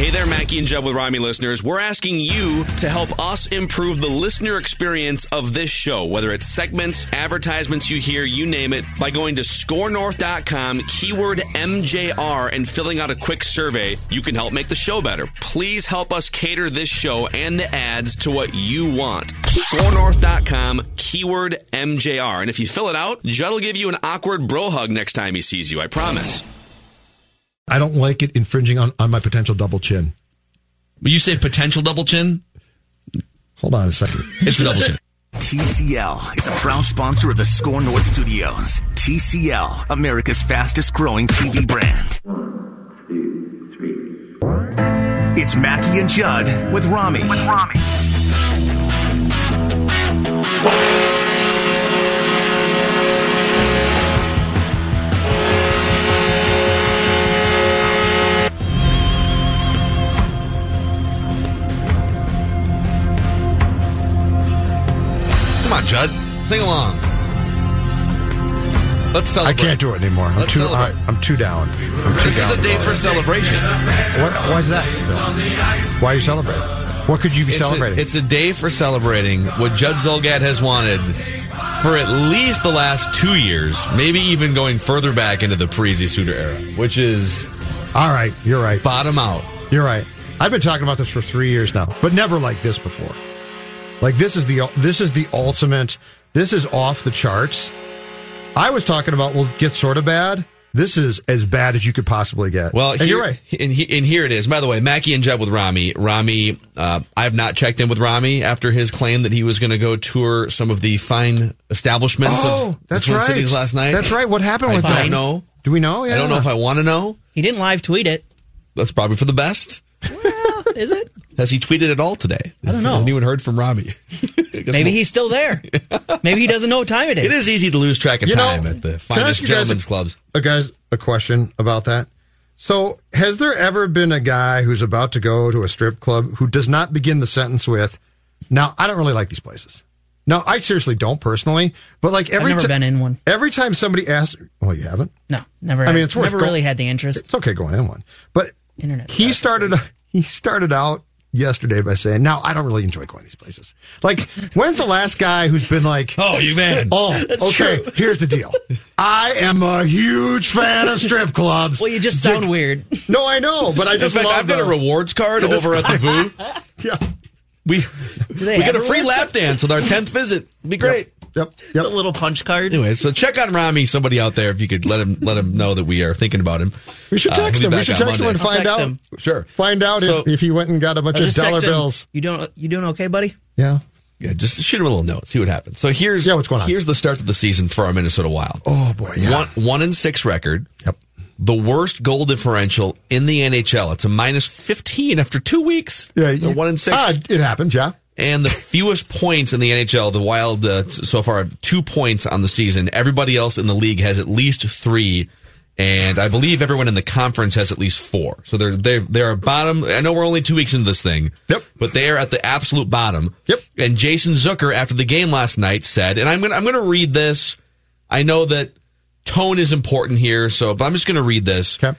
Hey there, Mackey and Judd with Rami listeners. We're asking you to help us improve the listener experience of this show, whether it's segments, advertisements you hear, you name it, by going to scorenorth.com, keyword MJR, and filling out a quick survey. You can help make the show better. Please help us cater this show and the ads to what you want. Scorenorth.com, keyword MJR. And if you fill it out, Judd will give you an awkward bro hug next time he sees you, I promise. I don't like it infringing on, on my potential double chin. When you say potential double chin, hold on a second. It's a double chin. TCL is a proud sponsor of the Score North Studios. TCL, America's fastest growing TV brand. One, two, three. It's Mackey and Judd with Rami. With Rami. Judd. Sing along. Let's celebrate. I can't do it anymore. I'm Let's too. I. I'm too down. I'm too This down. is a day for celebration. What, why is that? Phil? Why are you celebrating? What could you be It's a, celebrating? it's a day for celebrating what Judd Zulgad has wanted for at least the last two years, maybe even going further back into the Parise Suter era, which is All right, you're right. bottom out. You're right. I've been talking about this for three years now, but never like this before. Like this is the this is the ultimate. This is off the charts. I was talking about will get sort of bad. This is as bad as you could possibly get. Well, and here, you're right. And, he, and here it is. By the way, Mackey and Judd with Rami. Rami, uh, I have not checked in with Rami after his claim that he was going to go tour some of the fine establishments Oh, of that's the Twin right. Cities last night. That's right. What happened I with that? I don't know. Do we know? Yeah. I don't know if I want to know. He didn't live tweet it. That's probably for the best. Is it? Has he tweeted at all today? I don't know. Hasn't even heard from Rami. Maybe he's still there. Maybe he doesn't know what time it is. It is easy to lose track of You know, time at the finest ask guys gentlemen's clubs. a guys a question about that. So, has there ever been a guy who's about to go to a strip club who does not begin the sentence with, "Now, I don't really like these places." No, I seriously don't personally, but like every I've never ti- been in one. Every time somebody asks, "Well, you haven't." No, never. I mean, it's worth never go- really had the interest. It's okay going in one, but Internet he traffic, started. He started out yesterday by saying, "Now, I don't really enjoy going to these places." Like, when's the last guy who's been like, Oh, you man. Oh, okay. Here's the deal. I am a huge fan of strip clubs. Well, you just sound weird. No, I know, but I In just fact, love I've got a rewards card over at the VU. Yeah. We we get a free rewards lap dance with our tenth visit. It'd be great. Yep. Yep. A little punch card. Anyway, so check on Rami, somebody out there, if you could let him let him know that we are thinking about him. We should Uh, text he'll him. We should on text him and find out. him. Sure. Find out So- if, if he went and got a bunch of dollar text him. bills. You don't. You doing okay, buddy? Yeah. Yeah, just shoot him a little note, see what happens. So here's Yeah, what's going on? Here's the start of the season for our Minnesota Wild. Oh boy. Yeah. One one and six record. Yep. The worst goal differential in the NHL. It's a minus fifteen after two weeks. Yeah. You- one in six. Ah, it happens. Yeah. and the fewest points in the NHL. The Wild uh, so far have two points on the season. Everybody else in the league has at least three, and I believe everyone in the conference has at least four. So they're they're they're bottom. I know we're only two weeks into this thing. Yep. But they are at the absolute bottom. Yep. And Jason Zucker after the game last night said, and I'm gonna I'm gonna read this. I know that tone is important here, so but I'm just gonna read this. Okay.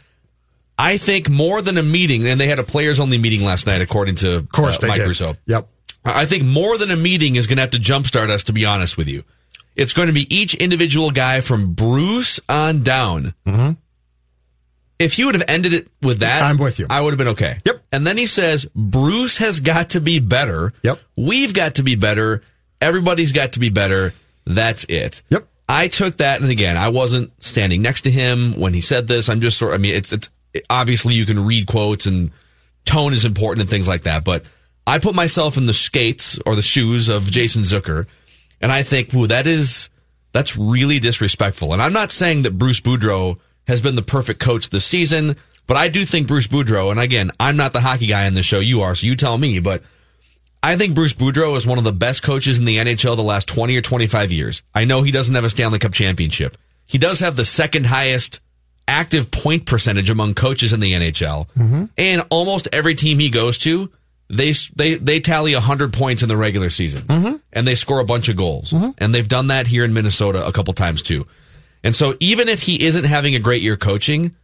I think more than a meeting, and they had a players only meeting last night, according to Of course uh, Mike did. Russo. Yep. I think more than a meeting is going to have to jumpstart us, to be honest with you. It's going to be each individual guy from Bruce on down. Mm-hmm. if you would have ended it with that, I'm with you. I would have been okay. Yep. And then he says, Bruce has got to be better. Yep. We've got to be better. Everybody's got to be better. That's it. Yep. I took that, and again, I wasn't standing next to him when he said this. I'm just sort. I mean, it's it's obviously you can read quotes and tone is important and things like that, but I put myself in the skates or the shoes of Jason Zucker, and I think, ooh, that is that's really disrespectful. And I'm not saying that Bruce Boudreau has been the perfect coach this season, but I do think Bruce Boudreau, and again, I'm not the hockey guy in the show, you are, so you tell me, but I think Bruce Boudreau is one of the best coaches in the NHL the last 20 or 25 years. I know he doesn't have a Stanley Cup championship. He does have the second highest active point percentage among coaches in the NHL. Mm-hmm. And almost every team he goes to, they they they tally 100 points in the regular season. Mm-hmm. And they score a bunch of goals. Mm-hmm. And they've done that here in Minnesota a couple times too. And so even if he isn't having a great year coaching,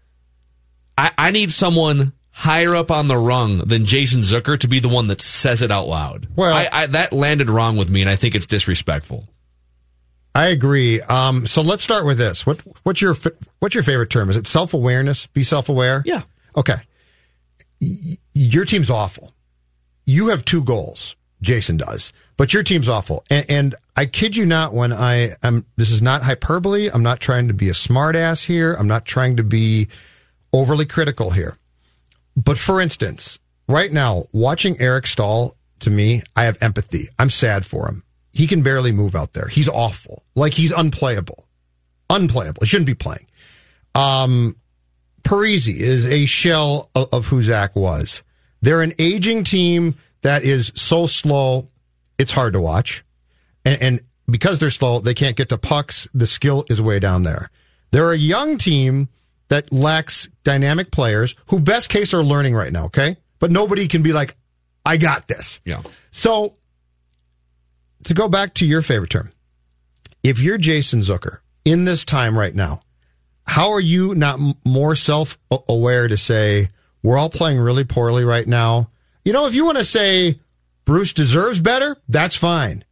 I, I need someone higher up on the rung than Jason Zucker to be the one that says it out loud. Well- I, I, that landed wrong with me, and I think it's disrespectful. I agree. Um, so let's start with this. What what's your what's your favorite term? Is it self awareness? Be self aware. Yeah. Okay. Y- your team's awful. You have two goals. Jason does, but your team's awful. And, and I kid you not, when I am, this is not hyperbole. I'm not trying to be a smartass here. I'm not trying to be overly critical here. But for instance, right now, watching Eric Staal, to me, I have empathy. I'm sad for him. He can barely move out there. He's awful. Like he's unplayable. Unplayable. He shouldn't be playing. Um, Parise is a shell of, of who Zach was. They're an aging team that is so slow, it's hard to watch. And, and because they're slow, they can't get to pucks. The skill is way down there. They're a young team that lacks dynamic players who, best case, are learning right now, okay? But nobody can be like, I got this. Yeah. So, to go back to your favorite term, if you're Jason Zucker in this time right now, how are you not more self aware to say, we're all playing really poorly right now? You know, if you want to say Bruce deserves better, that's fine.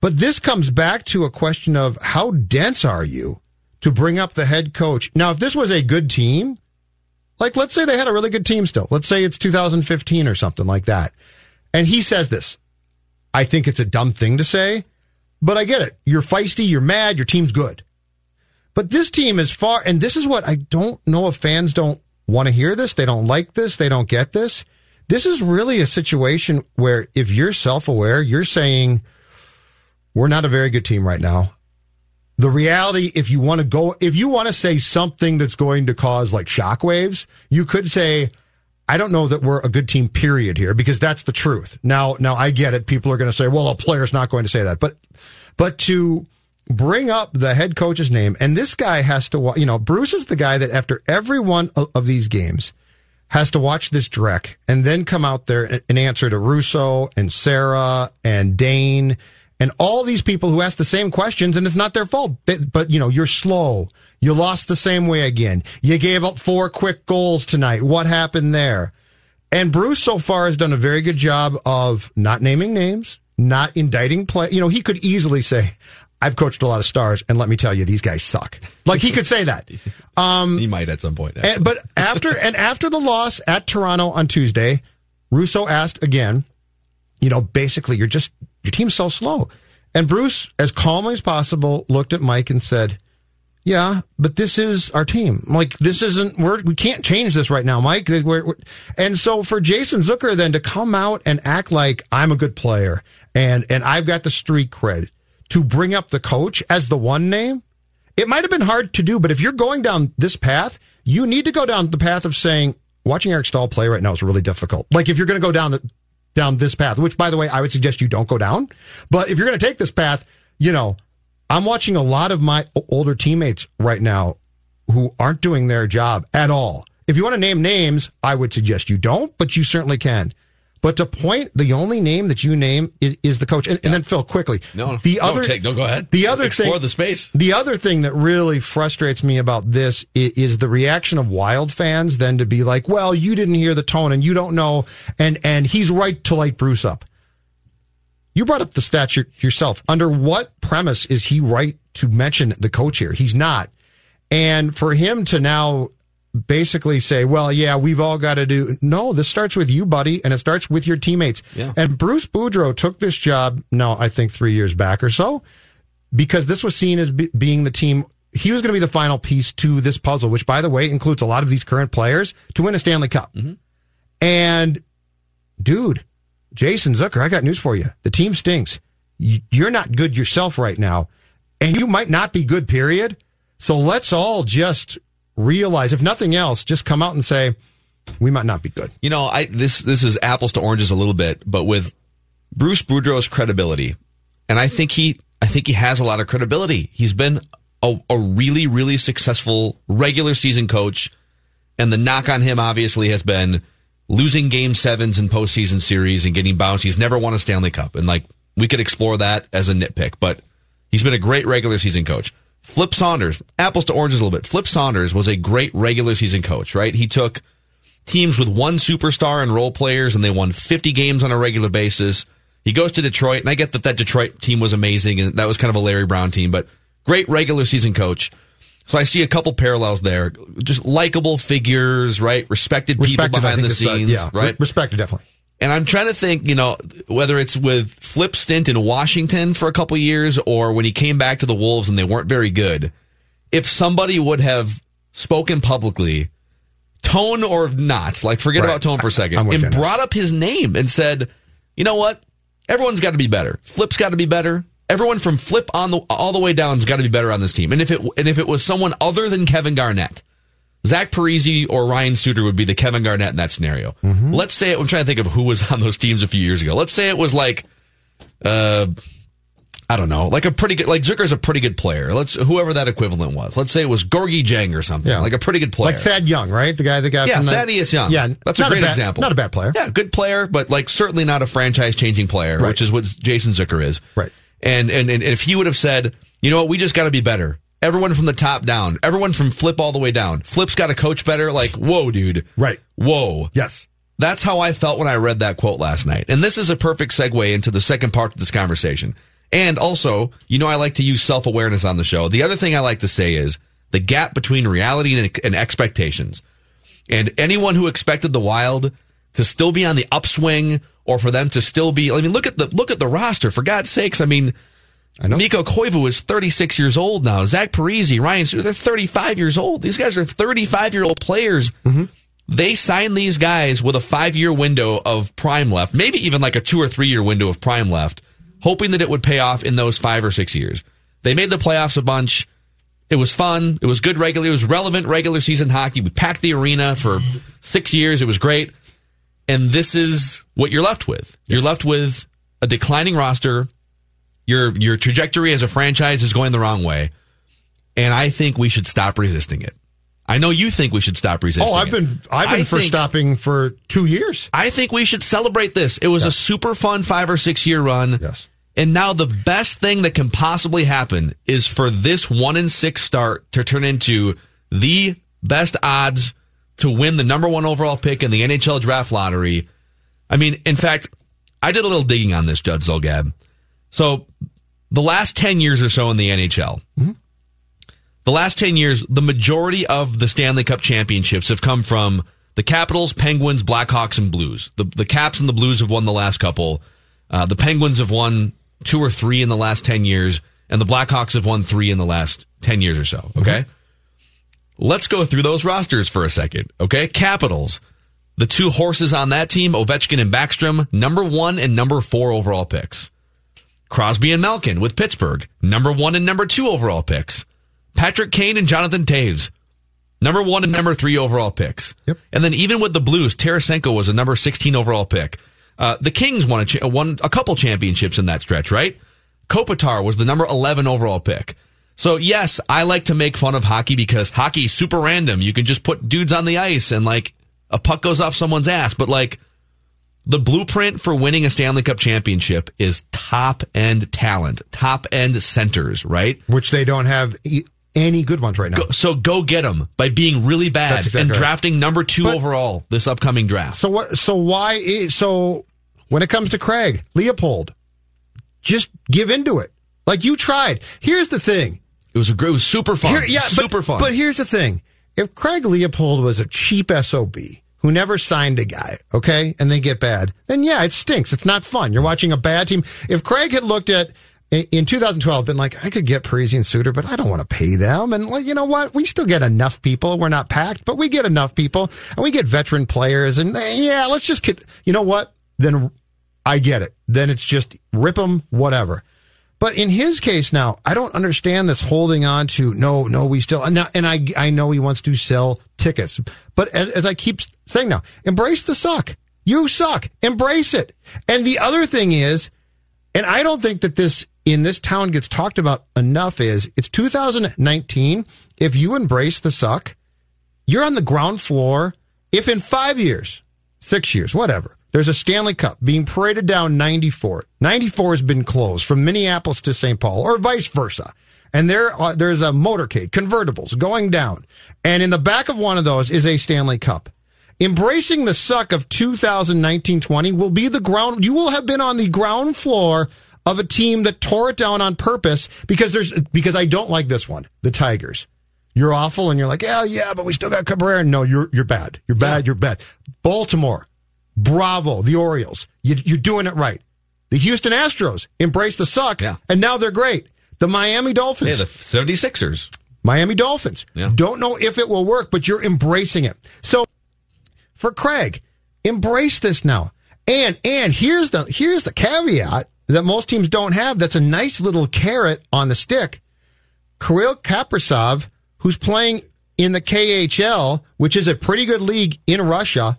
But this comes back to a question of how dense are you to bring up the head coach? Now, if this was a good team, like let's say they had a really good team still, let's say it's 2015 or something like that. And he says this, I think it's a dumb thing to say, but I get it. You're feisty, you're mad, your team's good. But this team is far, and this is what I don't know if fans don't want to hear this. They don't like this. They don't get this. This is really a situation where if you're self aware, you're saying, we're not a very good team right now. The reality, if you want to go, if you want to say something that's going to cause like shockwaves, you could say, I don't know that we're a good team, period, here, because that's the truth. Now, now I get it. People are going to say, well, a player's not going to say that. But, but to bring up the head coach's name, and this guy has to, you know, Bruce is the guy that after every one of, these games has to watch this Drek and then come out there and answer to Russo and Sarah and Dane and all these people who ask the same questions, and it's not their fault. They- But, you know, you're slow. You lost the same way again. You gave up four quick goals tonight. What happened there? And Bruce so far has done a very good job of not naming names, not indicting play. You know, he could easily say, I've coached a lot of stars, and let me tell you, these guys suck. Like he could say that. Um, he might at some point. And, but after and after the loss at Toronto on Tuesday, Russo asked again, you know, basically you're just your team's so slow. And Bruce, as calmly as possible, looked at Mike and said, Yeah, but this is our team. Like this isn't we're we can't change this right now, Mike. We're- we're- and so for Jason Zucker then to come out and act like I'm a good player and and I've got the street cred to bring up the coach as the one name, it might have been hard to do, but if you're going down this path, you need to go down the path of saying, watching Eric Staal play right now is really difficult. Like if you're going to go down the, down this path, which by the way, I would suggest you don't go down. But if you're going to take this path, you know, I'm watching a lot of my older teammates right now who aren't doing their job at all. If you want to name names, I would suggest you don't, but you certainly can. But to point, the only name that you name is, is the coach. And, and then Phil, quickly, no, the no, other take, no, go ahead. The other Explore thing, the space. the other thing that really frustrates me about this is, is the reaction of Wild fans then to be like, "Well, you didn't hear the tone and you don't know," and and he's right to light Bruce up. You brought up the stat yourself. Under what premise is he right to mention the coach here? He's not. And for him to now basically say, well, yeah, we've all got to do. No, this starts with you, buddy, and it starts with your teammates. Yeah. And Bruce Boudreau took this job, no, I think three years back or so, because this was seen as be- being the team. He was going to be the final piece to this puzzle, which, by the way, includes a lot of these current players to win a Stanley Cup. Mm-hmm. And, dude, Jason Zucker, I got news for you. The team stinks. You're not good yourself right now, and you might not be good, period. So let's all just realize, if nothing else, just come out and say, we might not be good. You know, I this this is apples to oranges a little bit, but with Bruce Boudreau's credibility, and I think he I think he has a lot of credibility. He's been a, a really really successful regular season coach, and the knock on him obviously has been losing game sevens in postseason series and getting bounced. He's never won a Stanley Cup, and like we could explore that as a nitpick, but he's been a great regular season coach. Flip Saunders, apples to oranges a little bit. Flip Saunders was a great regular season coach, right? He took teams with one superstar and role players, and they won 50 games on a regular basis. He goes to Detroit, and I get that that Detroit team was amazing, and that was kind of a Larry Brown team, but great regular season coach. So I see a couple parallels there. Just likable figures, right? Respected people Respected, I behind the the- uh, scenes, yeah, right? Respected, definitely. And I'm trying to think, you know, whether it's with Flip stint in Washington for a couple years or when he came back to the Wolves and they weren't very good. If somebody would have spoken publicly, tone or not, like forget Right. about tone for a second, I'm with you and brought up his name and said, you know what? Everyone's got to be better. Flip's got to be better. Everyone from Flip on the all the way down's got to be better on this team. And if it and if it was someone other than Kevin Garnett, Zach Parise or Ryan Suter would be the Kevin Garnett in that scenario. Mm-hmm. Let's say I'm trying to think of who was on those teams a few years ago. Let's say it was like, uh, I don't know, like a pretty good, like Zucker's a pretty good player. Let's whoever that equivalent was. Let's say it was Gorgui Dieng or something, Yeah. like a pretty good player. Like Thad Young, right? The guy that got Yeah, Thaddeus Young. Yeah, that's a great bad- example. Not a bad player. Yeah, good player, but like certainly not a franchise changing player, Right. which is what Jason Zucker is. Right. And, and and if he would have said, you know what, we just got to be better. Everyone from the top down, everyone from Flip all the way down. Flip's got to coach better. Like, whoa, dude. Right. Whoa. Yes. That's how I felt when I read that quote last night. And this is a perfect segue into the second part of this conversation. And also, you know, I like to use self awareness on the show. The other thing I like to say is the gap between reality and, and expectations. And anyone who expected the Wild to still be on the upswing or for them to still be, I mean, look at the, look at the roster, for God's sakes. I mean, I know. Mikko Koivu is 36 years old now. Zach Parise, Ryan Suter, they're 35 years old. These guys are 35 year old players. Mm-hmm. They signed these guys with a five year window of prime left, maybe even like a two or three year window of prime left, hoping that it would pay off in those five or six years. They made the playoffs a bunch. It was fun. It was good regular. It was relevant regular season hockey. We packed the arena for six years. It was great. And this is what you're left with. You're left with a declining roster. Your your trajectory as a franchise is going the wrong way. And I think we should stop resisting it. I know you think we should stop resisting Oh, I've it. been I've been I for think- stopping for two years. I think we should celebrate this. It was a super fun five or six year run. Yes. And now the best thing that can possibly happen is for this one in six start to turn into the best odds to win the number one overall pick in the NHL draft lottery. I mean, in fact, I did a little digging on this, Judd Zulgad. So the last 10 years or so in the NHL, the last 10 years, the majority of the Stanley Cup championships have come from the Capitals, Penguins, Blackhawks, and Blues. The, the Caps and the Blues have won the last couple. Uh, the Penguins have won two or three in the last 10 years, and the Blackhawks have won three in the last 10 years or so. Okay. Let's go through those rosters for a second. Okay. Capitals. The two horses on that team, Ovechkin and Backstrom, number one and number four overall picks. Crosby and Malkin with Pittsburgh, number one and number two overall picks. Patrick Kane and Jonathan Toews, number one and number three overall picks. Yep. And then even with the Blues, Tarasenko was a number 16 overall pick. Uh, the Kings won a, cha- won a couple championships in that stretch, right? Kopitar was the number 11 overall pick. So yes, I like to make fun of hockey because hockey's super random. You can just put dudes on the ice and like a puck goes off someone's ass, but like the blueprint for winning a Stanley Cup championship is top end talent, top end centers, right? which they don't have e- any good ones right now. So go get them by being really bad exactly and right. drafting number two But- overall this upcoming draft. So what? So why? So when it comes to Craig Leopold, just give into it. Like you tried. Here's the thing. It was a great, it was super fun. Here- yeah, super but, fun. But here's the thing. if Craig Leopold was a cheap SOB who never signed a guy, okay, and they get bad, then yeah, it stinks. It's not fun. You're watching a bad team. If Craig had looked at in 2012 been like, I could get Parise and Suter, but I don't want to pay them. And well, you know what? We still get enough people. We're not packed, but we get enough people and we get veteran players. And eh, yeah, let's just get, you know what? Then I get it. Then it's just rip them, whatever. But in his case now, I don't understand this holding on to no, no, we still, and, I, I know he wants to sell tickets, but as, as I keep saying now, embrace the suck. You suck. Embrace it. And the other thing is, and I don't think that this in this town gets talked about enough is it's 2019. If you embrace the suck, you're on the ground floor. If in five years, six years, whatever, there's a Stanley Cup being paraded down 94. 94 has been closed from Minneapolis to St. Paul or vice versa. And there, uh, there's a motorcade, convertibles going down. And in the back of one of those is a Stanley Cup. Embracing the suck of 2019-20 will be the ground, you will have been on the ground floor of a team that tore it down on purpose because there's because I don't like this one, the Tigers. You're awful, and you're like, yeah, yeah, but we still got Cabrera. No, you're you're bad. You're bad. Yeah. You're bad. Baltimore, bravo, the Orioles. You, you're doing it right. The Houston Astros embrace the suck, yeah. and now they're great. The Miami Dolphins. Yeah, the 76ers. Miami Dolphins. Yeah. Don't know if it will work, but you're embracing it. So for Craig, embrace this now. And and here's the here's the caveat that most teams don't have. That's a nice little carrot on the stick. Kirill Kaprizov, who's playing in the KHL, which is a pretty good league in Russia,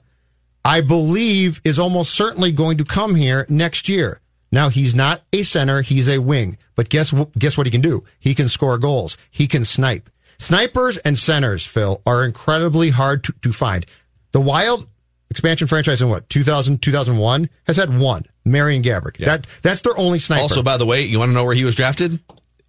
I believe is almost certainly going to come here next year. Now he's not a center, he's a wing. But guess guess what he can do? He can score goals. He can snipe. Snipers and centers, Phil, are incredibly hard to, to find. The Wild expansion franchise in what 2000 2001 has had one Marian Gaborik. Yeah. That that's their only sniper. Also, by the way, you want to know where he was drafted?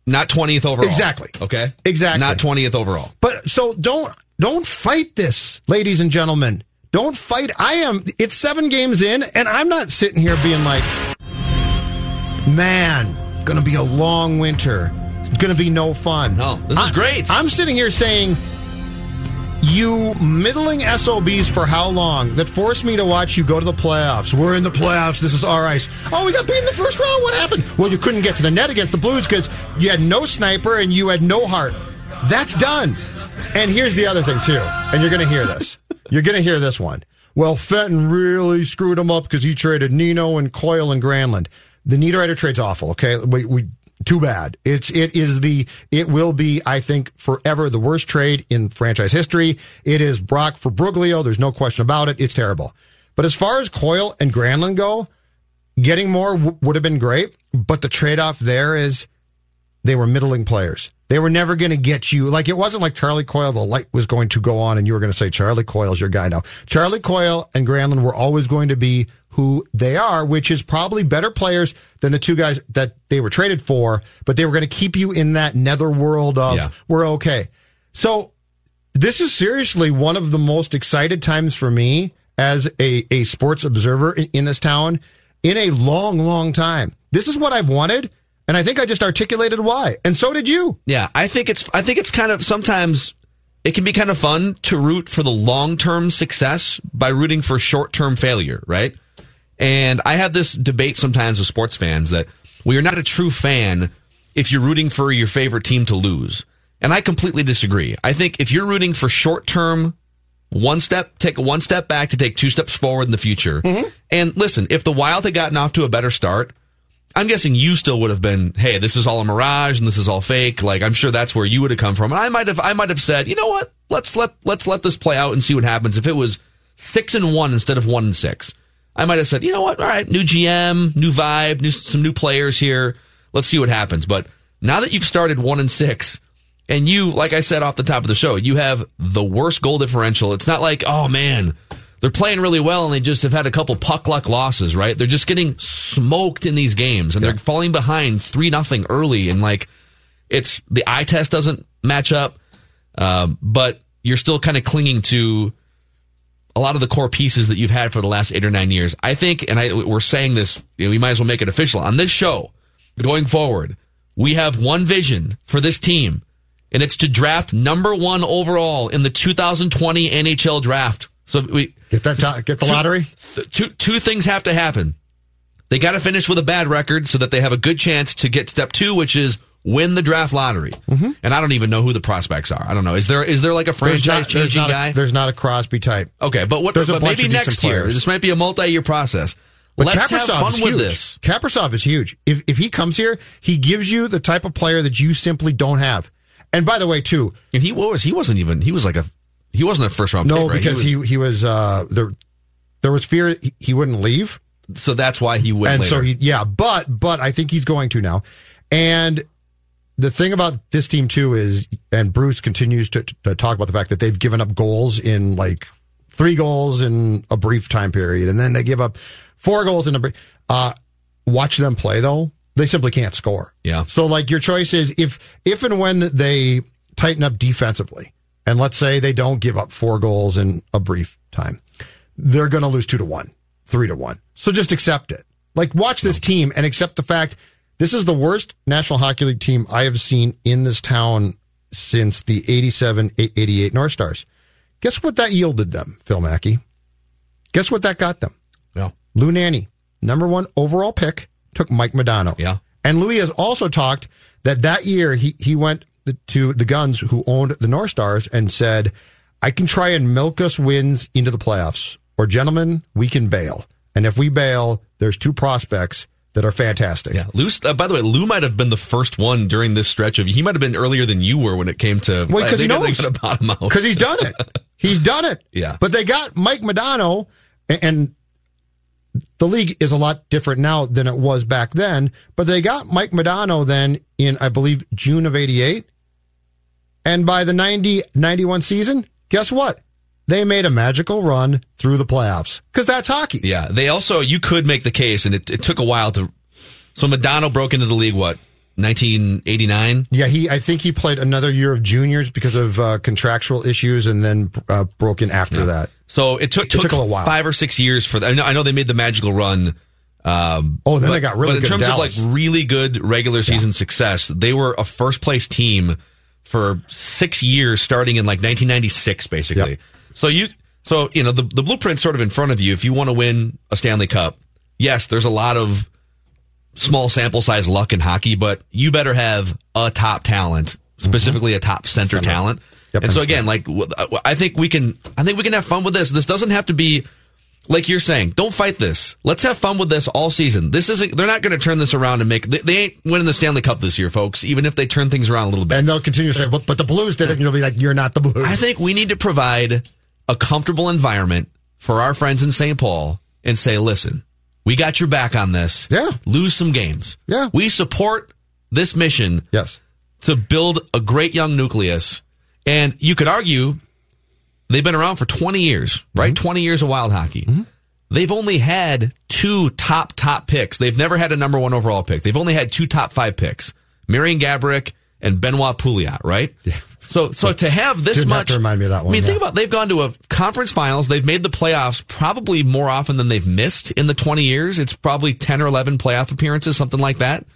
Not twentieth overall. Exactly. Okay. Exactly. Not twentieth overall. But so don't don't fight this, ladies and gentlemen. Don't fight. I am. It's seven games in, and I'm not sitting here being like, man, going to be a long winter. It's going to be no fun. No, this is I, great. I'm sitting here saying you middling SOBs for how long that forced me to watch you go to the playoffs. We're in the playoffs. This is our ice. Oh, we got beat in the first round. What happened? Well, you couldn't get to the net against the Blues because you had no sniper and you had no heart. That's done. And here's the other thing, too. And you're going to hear this. You're going to hear this one. Well, Fenton really screwed him up because he traded Nino and Coyle and Granlund. The Niederreiter trade's awful. Okay, we, we too bad. It's it is the it will be I think forever the worst trade in franchise history. It is Brock for Broglio. There's no question about it. It's terrible. But as far as Coyle and Granlund go, getting more w- would have been great. But the trade off there is they were middling players. They were never going to get you. Like it wasn't like Charlie Coyle. The light was going to go on, and you were going to say Charlie Coyle's your guy now. Charlie Coyle and Granlund were always going to be who they are, which is probably better players than the two guys that they were traded for, but they were going to keep you in that netherworld of yeah. we're okay. So this is seriously one of the most excited times for me as a, a sports observer in, in this town in a long, long time. This is what I've wanted. And I think I just articulated why. And so did you. Yeah. I think it's, I think it's kind of sometimes it can be kind of fun to root for the long term success by rooting for short term failure, right? And I have this debate sometimes with sports fans that we are not a true fan if you're rooting for your favorite team to lose. And I completely disagree. I think if you're rooting for short term, one step, take one step back to take two steps forward in the future. Mm-hmm. And listen, if the Wild had gotten off to a better start, I'm guessing you still would have been, hey, this is all a mirage and this is all fake. Like I'm sure that's where you would have come from. And I might have, I might have said, you know what? Let's let let's let this play out and see what happens. If it was six and one instead of one and six, I might have said, you know what? All right, new GM, new vibe, new, some new players here. Let's see what happens. But now that you've started one and six, and you, like I said off the top of the show, you have the worst goal differential. It's not like, oh man, they're playing really well and they just have had a couple puck luck losses, right? They're just getting smoked in these games and yeah. they're falling behind three nothing early and like it's the eye test doesn't match up. Um, but you're still kind of clinging to a lot of the core pieces that you've had for the last eight or nine years. I think, and I, we're saying this, you know, we might as well make it official on this show going forward. We have one vision for this team, and it's to draft number one overall in the 2020 NHL draft. So we Get that. To, get the lottery. th- two two things have to happen. They got to finish with a bad record so that they have a good chance to get step two, which is win the draft lottery. Mm-hmm. And I don't even know who the prospects are. I don't know. Is there is there like a There's franchise not, there's, changing not guy? a, there's not a Crosby type. okay, but what? there's a but bunch maybe next year. players. This might be a multi-year process. But Let's have fun with huge. this. Kaprizov is huge. If if he comes here, he gives you the type of player that you simply don't have. And by the way, too, And he was he wasn't even he was like a he wasn't a first round no, pick, right? because he, was, he he was uh there there was fear he, he wouldn't leave, so that's why he went and later. so he yeah, but but I think he's going to now. And the thing about this team too is, and Bruce continues to, to talk about the fact that they've given up goals in like three goals in a brief time period, and then they give up four goals in a brief. Uh, watch them play though; they simply can't score. Yeah. So like your choice is if if and when they tighten up defensively, and let's say they don't give up four goals in a brief time, they're going to lose two to one, three to one. So just accept it. Like watch this team and accept the fact this is the worst National Hockey League team I have seen in this town since the 87 88 North Stars. Guess what that yielded them, Phil Mackey? Guess what that got them? yeah. Lou Nanne, number one overall pick, took Mike Modano. Yeah. And Louis has also talked that that year he, he went to the Gunds who owned the North Stars and said, I can try and milk us wins into the playoffs. Or, gentlemen, we can bail. And if we bail, there's two prospects that are fantastic. Yeah, Lou. Uh, by the way, Lou might have been the first one during this stretch of. He might have been earlier than you were when it came to. Well, because he knows. gotta bottom out. Because he's done it. He's done it. Yeah. But they got Mike Modano, a- and the league is a lot different now than it was back then. But they got Mike Modano then in, I believe, June of 88. And by the 90 91 season, guess what? They made a magical run through the playoffs because that's hockey. Yeah, they also you could make the case, and it, it took a while to. So Modano broke into the league what 1989. Yeah, he. I think he played another year of juniors because of uh, contractual issues, and then uh, broke in after that. So it took, took, took a while. five or six years for that. I know, I know they made the magical run. Um, Oh, then but- they got really but in terms of like really good regular season success, they were a first place team for six years, starting in like 1996, basically. Yep. So you, so you know, the the blueprint's sort of in front of you. If you want to win a Stanley Cup, yes, there's a lot of small sample size luck in hockey, but you better have a top talent, specifically a top center, talent. Yep, and so again, like I think we can, I think we can have fun with this. This doesn't have to be like you're saying. Don't fight this. Let's have fun with this all season. This isn't. They're not going to turn this around and make. They, they ain't winning the Stanley Cup this year, folks. Even if they turn things around a little bit. And they'll continue to say, but, but the Blues did it. And you'll be like, you're not the Blues. I think we need to provide a comfortable environment for our friends in St. Paul and say, listen, we got your back on this. Yeah. Lose some games. Yeah. We support this mission yes. to build a great young nucleus. And you could argue they've been around for 20 years, right? Mm-hmm. 20 years of wild hockey. Mm-hmm. They've only had two top, top picks. They've never had a number one overall pick. They've only had two top five picks Marian Gaborik and Benoit Pouliot, right? Yeah. So, so to have this Didn't have much, to remind me of that I one, mean, think about they've gone to a conference finals. They've made the playoffs probably more often than they've missed in the 20 years. It's probably 10 or 11 playoff appearances, something like that.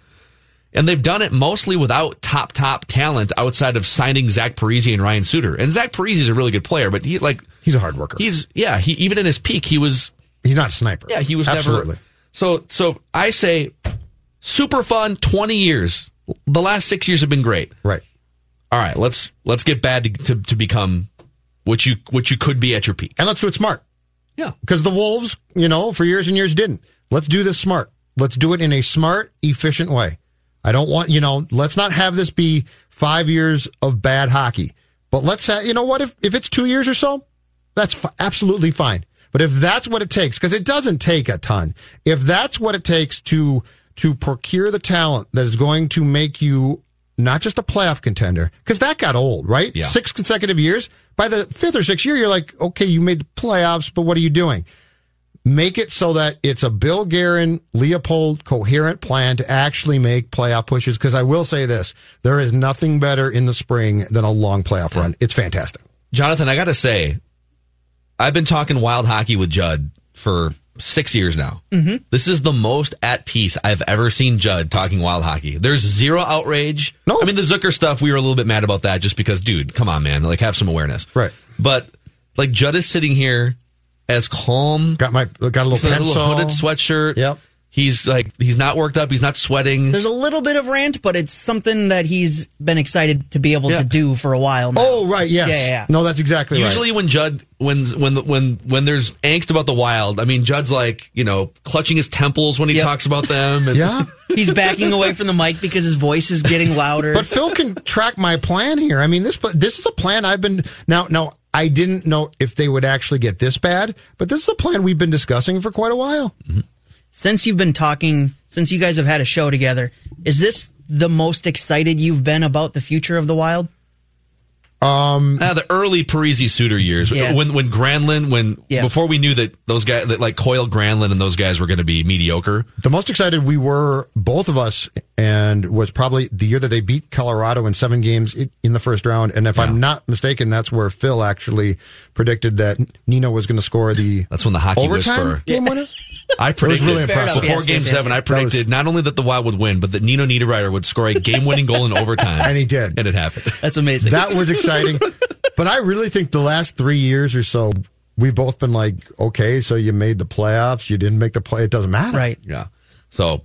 And they've done it mostly without top, top talent outside of signing Zach Parise and Ryan Suter. And Zach Parise is a really good player, but he like, He's a hard worker. he's, yeah, he, even in his peak, he was, He's not a sniper. yeah, he was Absolutely. never. So, so I say super fun 20 years. The last six years have been great. Right. All right, let's, let's get bad to, to, to become what you, what you could be at your peak. And let's do it smart. Yeah. Because the Wolves, you know, for years and years didn't. Let's do this smart. Let's do it in a smart, efficient way. I don't want, you know, let's not have this be five years of bad hockey. But let's have, you know what, if, if it's two years or so, that's f- absolutely fine. But if that's what it takes, because it doesn't take a ton, if that's what it takes to, to procure the talent that is going to make you not just a playoff contender, because that got old, right? Yeah. Six consecutive years. By the fifth or sixth year, you're like, okay, you made the playoffs, but what are you doing? Make it so that it's a Bill Guerin, Leopold coherent plan to actually make playoff pushes. Because I will say this, there is nothing better in the spring than a long playoff run. It's fantastic. Jonathan, I got to say, I've been talking wild hockey with Judd for six years now. Mm-hmm. This is the most at peace I've ever seen Judd talking wild hockey. There's zero outrage. No. I mean the Zucker stuff. We were a little bit mad about that just because, dude, come on, man, like have some awareness. Right. But like Judd is sitting here as calm. Got my got a little He's in a little hooded sweatshirt. Yep. He's like he's not worked up. He's not sweating. There's a little bit of rant, but it's something that he's been excited to be able Yeah. to do for a while now. Oh right, yes. Yeah, yeah, yeah. No, that's exactly right. Usually right. when Judd when when when when there's angst about the wild, I mean Judd's like you know clutching his temples when he Yep. talks about them. And Yeah. He's backing away from the mic because his voice is getting louder. But Phil can track my plan here. I mean, this this is a plan I've been now. Now I didn't know if they would actually get this bad, but this is a plan we've been discussing for quite a while. Mm-hmm. since you've been talking, since you guys have had a show together, is this the most excited you've been about the future of the Wild? Ah, the early Parise Suter years Yeah. when when Granlund when Yeah. before we knew that those guys that like Coyle Granlund and those guys were going to be mediocre. The most excited we were, both of us, and was probably the year that they beat Colorado in seven games in the first round. And if I'm not mistaken, that's where Phil actually predicted that Nino was going to score the That's when the hockey overtime whisperer. game winner. I predicted really Fair enough. before Yes, Game yes, yes, Seven. yes. I predicted not only that the Wild would win, but that Nino Niederreiter would score a game-winning goal in overtime, And he did. and it happened. That's amazing. That was exciting. but I really think the last three years or so, we've both been like, okay, so you made the playoffs, you didn't make the play. It doesn't matter. right. Yeah. So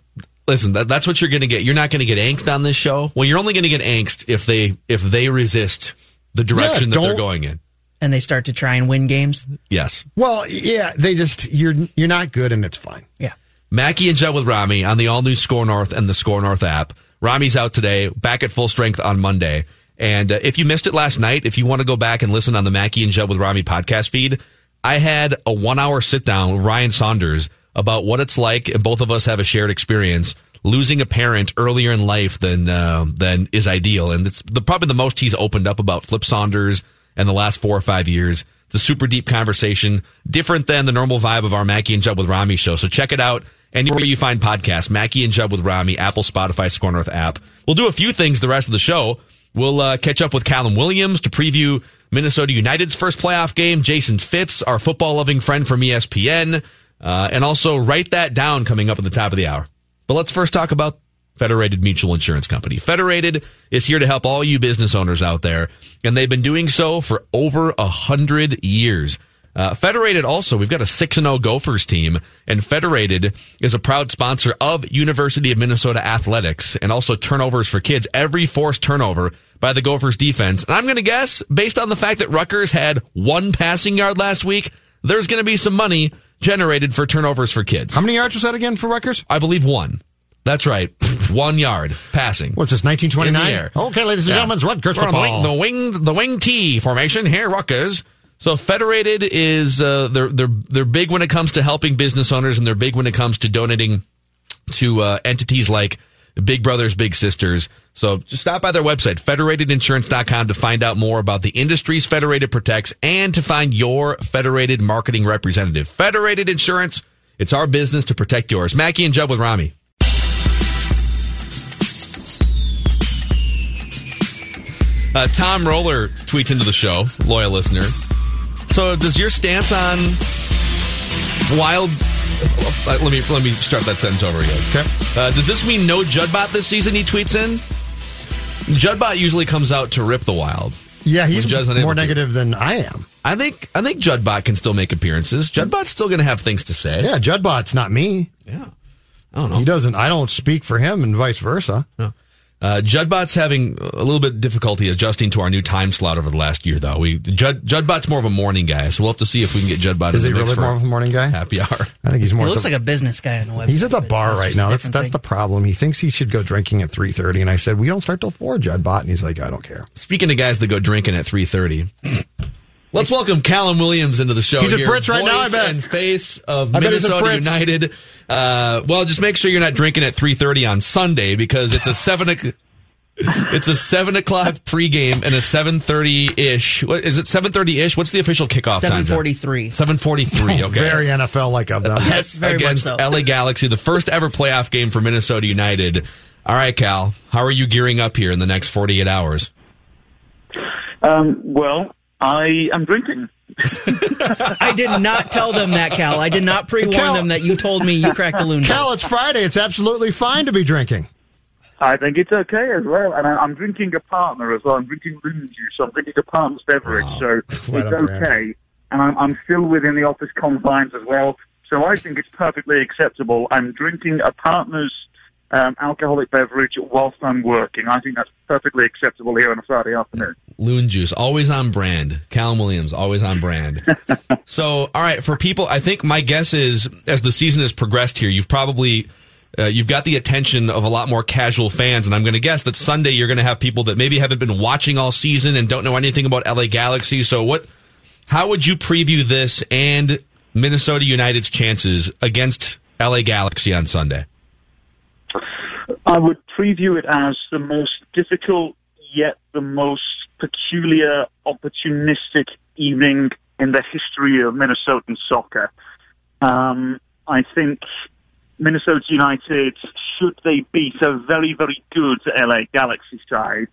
listen, that, that's what you're going to get. You're not going to get angst on this show. Well, you're only going to get angst if they if they resist the direction that they're going in. And they start to try and win games. Yes. Well, yeah, they just you're you're not good, and it's fine. Yeah. Mackey and Judd with Rami on the all new Score North and the Score North app. Rami's out today, back at full strength on Monday. And uh, if you missed it last night, if you want to go back and listen on the Mackey and Judd with Rami podcast feed, I had a one hour sit down with Ryan Saunders about what it's like, and both of us have a shared experience losing a parent earlier in life than uh, than is ideal. And it's the, probably the most he's opened up about Flip Saunders and the last four or five years. It's a super deep conversation, different than the normal vibe of our Mackey and Judd with Rami show. So check it out anywhere you find podcasts. Mackey and Judd with Rami, Apple, Spotify, Score North app. We'll do a few things the rest of the show. We'll uh, catch up with Callum Williams to preview Minnesota United's first playoff game. Jason Fitz, our football loving friend from ESPN, uh, and also write that down coming up at the top of the hour. But let's first talk about Federated Mutual Insurance Company. Federated is here to help all you business owners out there, and they've been doing so for over a hundred years. Uh, Federated also, we've got a 6 0 Gophers team, and Federated is a proud sponsor of University of Minnesota Athletics and also turnovers for kids. Every forced turnover by the Gophers defense. And I'm going to guess, based on the fact that Rutgers had one passing yard last week, there's going to be some money generated for turnovers for kids. How many yards was that again for Rutgers? I believe one. That's right. one yard passing. What's this, 1929? the. Okay, ladies and Yeah. gentlemen, it's Rutgers We're football. The wing, the wing, the wing T formation here, Rutgers. So Federated is uh, they're they're they're big when it comes to helping business owners, and they're big when it comes to donating to uh, entities like Big Brothers Big Sisters. So just stop by their website, federatedinsurance.com, to find out more about the industries Federated protects and to find your Federated marketing representative. Federated Insurance, it's our business to protect yours. Mackey and Judd with Rami. Uh, Tom Roller tweets into the show, loyal listener. So, does your stance on wild? uh, let me let me start that sentence over again. Okay. Uh, does this mean no Judbot this season? He tweets in. Judbot usually comes out to rip the wild. Yeah, he's When Judd's unable more to. negative than I am. I think I think Judbot can still make appearances. Judbot's still going to have things to say. Yeah, Judbot's not me. Yeah. I don't know. He doesn't. I don't speak for him, and vice versa. Uh, Judbot's having a little bit of difficulty adjusting to our new time slot over the last year, though. We Jud, Judbot's more of a morning guy, so we'll have to see if we can get Judbot Is in he the mix really for more of a morning guy? happy hour. I think he's more. He looks the, like a business guy on the website. he's at the bar right now. That's that's thing. the problem. He thinks he should go drinking at three thirty, and I said we don't start till four. Judbot, and he's like, I don't care. Speaking of guys that go drinking at three thirty, let's welcome Callum Williams into the show. He's at here. Brits right now, I Voice bet. And face of I bet he's at Minnesota United. Uh, well, just make sure you're not drinking at three thirty on Sunday because it's a seven. o- It's a seven o'clock pregame and a seven thirty ish. What is it? Seven thirty ish. What's the official kickoff time? 7:43. Seven forty three. Okay. Very NFL like of them. Yes, very much against so. LA Galaxy, the first ever playoff game for Minnesota United. All right, Cal, how are you gearing up here in the next 48 hours? Um, well, I am drinking. I did not tell them that, Cal. I did not pre warn them that you told me you cracked a loon. Cal, it's Friday. It's absolutely fine to be drinking. I think it's okay as well, and I, I'm drinking a partner as well. I'm drinking lemon juice. I'm drinking a partner's beverage, oh, so it's What a brand. okay. And I'm, I'm still within the office confines as well, so I think it's perfectly acceptable. I'm drinking a partner's um, alcoholic beverage whilst I'm working. I think that's perfectly acceptable here on a Friday afternoon. Loon Juice, always on brand. Callum Williams, always on brand. so, all right, for people, I think my guess is as the season has progressed here, you've probably uh, you've got the attention of a lot more casual fans, and I'm going to guess that Sunday you're going to have people that maybe haven't been watching all season and don't know anything about LA Galaxy. So, what? How would you preview this and Minnesota United's chances against LA Galaxy on Sunday? I would preview it as the most difficult yet the most peculiar, opportunistic evening in the history of Minnesotan soccer. Um, I think Minnesota United, should they beat a very, very good LA Galaxy side,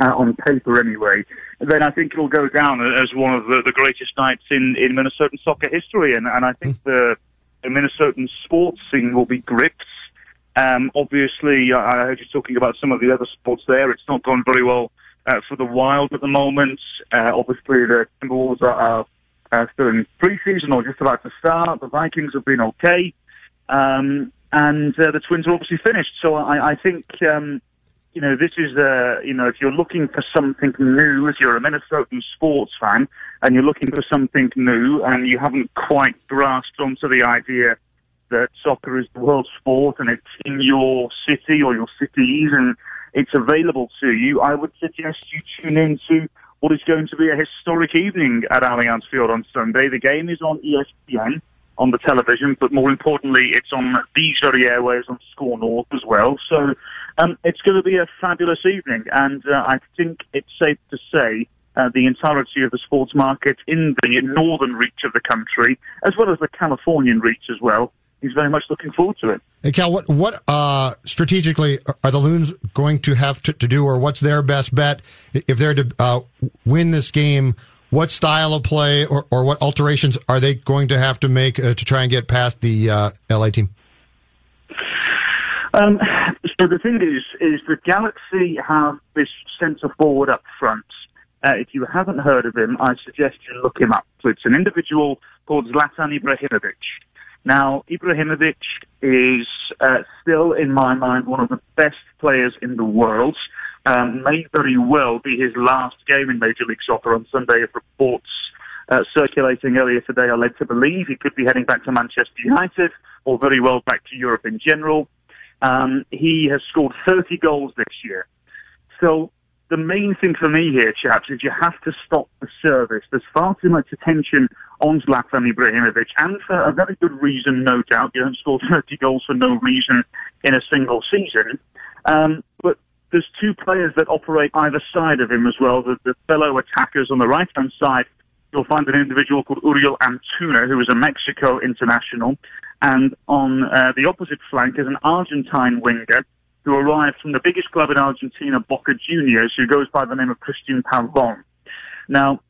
uh, on paper anyway, then I think it'll go down as one of the, the greatest nights in, in Minnesotan soccer history. And, and I think the, the Minnesotan sports scene will be gripped. Um, obviously, I heard you talking about some of the other sports there. It's not gone very well uh, for the Wild at the moment. Uh, obviously, the Timberwolves are, are still in preseason or just about to start. The Vikings have been okay. Um, and uh, the Twins are obviously finished. So I, I think, um, you know, this is, uh, you know, if you're looking for something new, if you're a Minnesotan sports fan and you're looking for something new and you haven't quite grasped onto the idea that soccer is the world sport and it's in your city or your cities and it's available to you, I would suggest you tune into what is going to be a historic evening at Allianz Field on Sunday. The game is on ESPN on the television, but more importantly, it's on these very airways on Score North as well. So um, it's going to be a fabulous evening, and uh, I think it's safe to say uh, the entirety of the sports market in the northern reach of the country, as well as the Californian reach as well, is very much looking forward to it. Hey, Cal, what, what uh, strategically are the Loons going to have to, to do, or what's their best bet if they're to uh, win this game? What style of play or, or what alterations are they going to have to make uh, to try and get past the uh, LA team? Um, so the thing is, is the Galaxy have this centre forward up front. Uh, if you haven't heard of him, I suggest you look him up. So it's an individual called Zlatan Ibrahimovic. Now, Ibrahimovic is uh, still, in my mind, one of the best players in the world. Um, may very well be his last game in Major League Soccer on Sunday, if reports uh, circulating earlier today are led to believe. He could be heading back to Manchester United, or very well back to Europe in general. Um, he has scored 30 goals this year. So the main thing for me here, chaps, is you have to stop the service. There's far too much attention on Zlatan Ibrahimovic, and for a very good reason, no doubt. You don't score 30 goals for no reason in a single season. Um, but there's two players that operate either side of him as well. The, the fellow attackers on the right-hand side, you'll find an individual called Uriel Antuna, who is a Mexico international. And on uh, the opposite flank is an Argentine winger who arrived from the biggest club in Argentina, Boca Juniors, who goes by the name of Cristian Pavon. Now,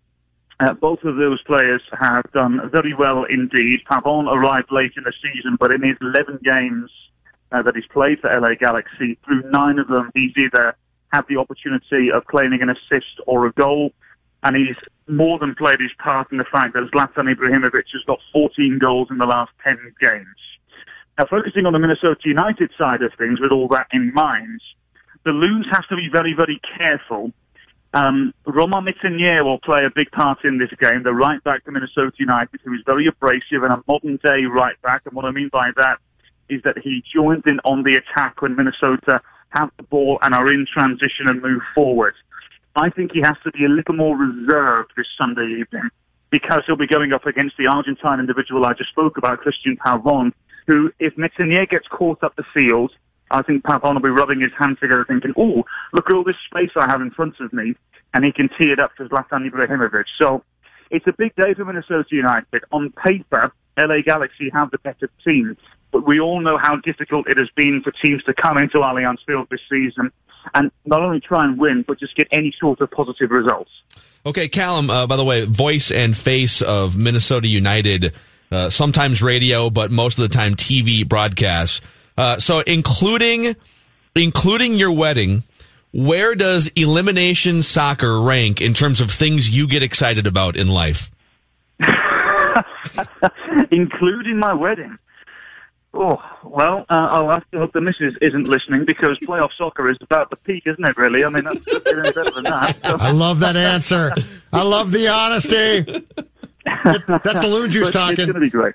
uh, both of those players have done very well indeed. Pavon arrived late in the season, but in his 11 games uh, that he's played for LA Galaxy, through nine of them, he's either had the opportunity of claiming an assist or a goal, and he's more than played his part in the fact that Zlatan Ibrahimovic has got 14 goals in the last 10 games. Now, focusing on the Minnesota United side of things, with all that in mind, the Loons have to be very, very careful. Um, Romain Metanire will play a big part in this game, the right back for Minnesota United, who is very abrasive and a modern day right back. And what I mean by that is that he joins in on the attack when Minnesota have the ball and are in transition and move forward. I think he has to be a little more reserved this Sunday evening because he'll be going up against the Argentine individual I just spoke about, Cristian Pavon, who, if Metanire gets caught up the field, I think Pavon will be rubbing his hands together thinking, oh, look at all this space I have in front of me, and he can tee it up to Zlatan Ibrahimovic. So it's a big day for Minnesota United. On paper, LA Galaxy have the better team, but we all know how difficult it has been for teams to come into Allianz Field this season and not only try and win, but just get any sort of positive results. Okay, Callum, uh, by the way, voice and face of Minnesota United, uh, sometimes radio, but most of the time TV broadcasts. Uh, so including, including your wedding, where does elimination soccer rank in terms of things you get excited about in life? Including my wedding. Oh, well, uh, I'll have to hope the missus isn't listening because playoff soccer is about the peak, isn't it, really? I mean, that's better than that. So. I love that answer. I love the honesty. That's the loon juice But It's talking. going to be great.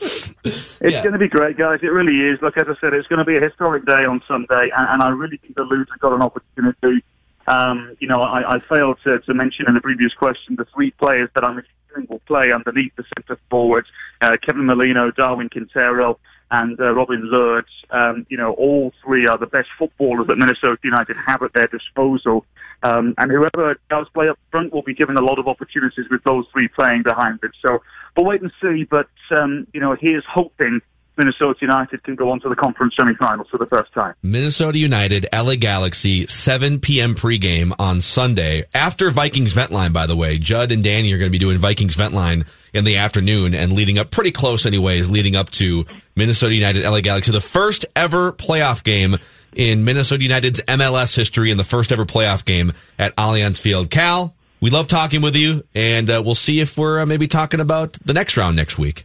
It's Yeah. going to be great, guys. It really is. Look, as I said, it's going to be a historic day on Sunday, and, and I really think the Loons have got an opportunity. Um, you know, I, I failed to, to mention in the previous question the three players that I'm assuming will play underneath the centre forwards: uh, Kevin Molino, Darwin Quintero, and uh, Robin Lod. Um, you know, all three are the best footballers that Minnesota United have at their disposal. Um, and whoever does play up front will be given a lot of opportunities with those three playing behind it. So we'll wait and see. But, um, you know, here's hoping Minnesota United can go on to the conference semifinals for the first time. Minnesota United, LA Galaxy, 7 p.m. pregame on Sunday. After Vikings Vent Line, by the way. Judd and Danny are going to be doing Vikings Vent Line in the afternoon and leading up pretty close, anyways, leading up to Minnesota United, LA Galaxy. The first ever playoff game in Minnesota United's MLS history and the first ever playoff game at Allianz Field. Cal, we love talking with you, and uh, we'll see if we're uh, maybe talking about the next round next week.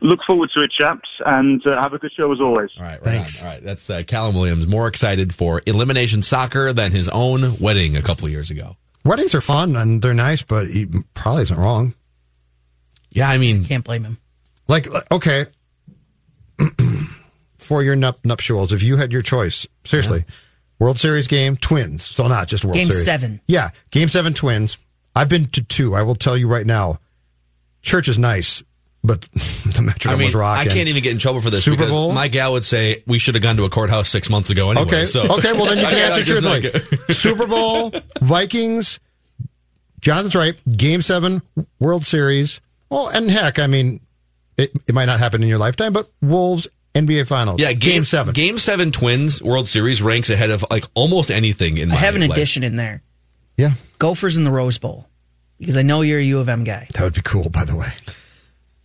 Look forward to it, chaps, and uh, have a good show as always. All right, right Thanks. on. All right, that's uh, Callum Williams, more excited for elimination soccer than his own wedding a couple years ago. Weddings are fun and they're nice, but he probably isn't wrong. Yeah, I mean, Can't blame him. Like, okay, for your nup- nuptials, if you had your choice, seriously, World Series game, Twins. So not just World Series. Game Series. seven. Yeah, Game Seven, Twins. I've been to two. I will tell you right now, church is nice, but the Metrodome I mean, was I can't even get in trouble for this Super because Bowl? my gal would say we should have gone to a courthouse six months ago anyway. Okay. so. okay. Well, then you can gotta answer just not truthfully. get- Super Bowl, Vikings, Jonathan's right. Game seven, World Series. Well, and heck, I mean, it, it might not happen in your lifetime, but Wolves, NBA Finals. yeah, game, seven. Game seven Twins World Series ranks ahead of like almost anything in my I have an life. addition in there. Yeah, Gophers in the Rose Bowl. Because I know you're a U of M guy. that would be cool. By the way,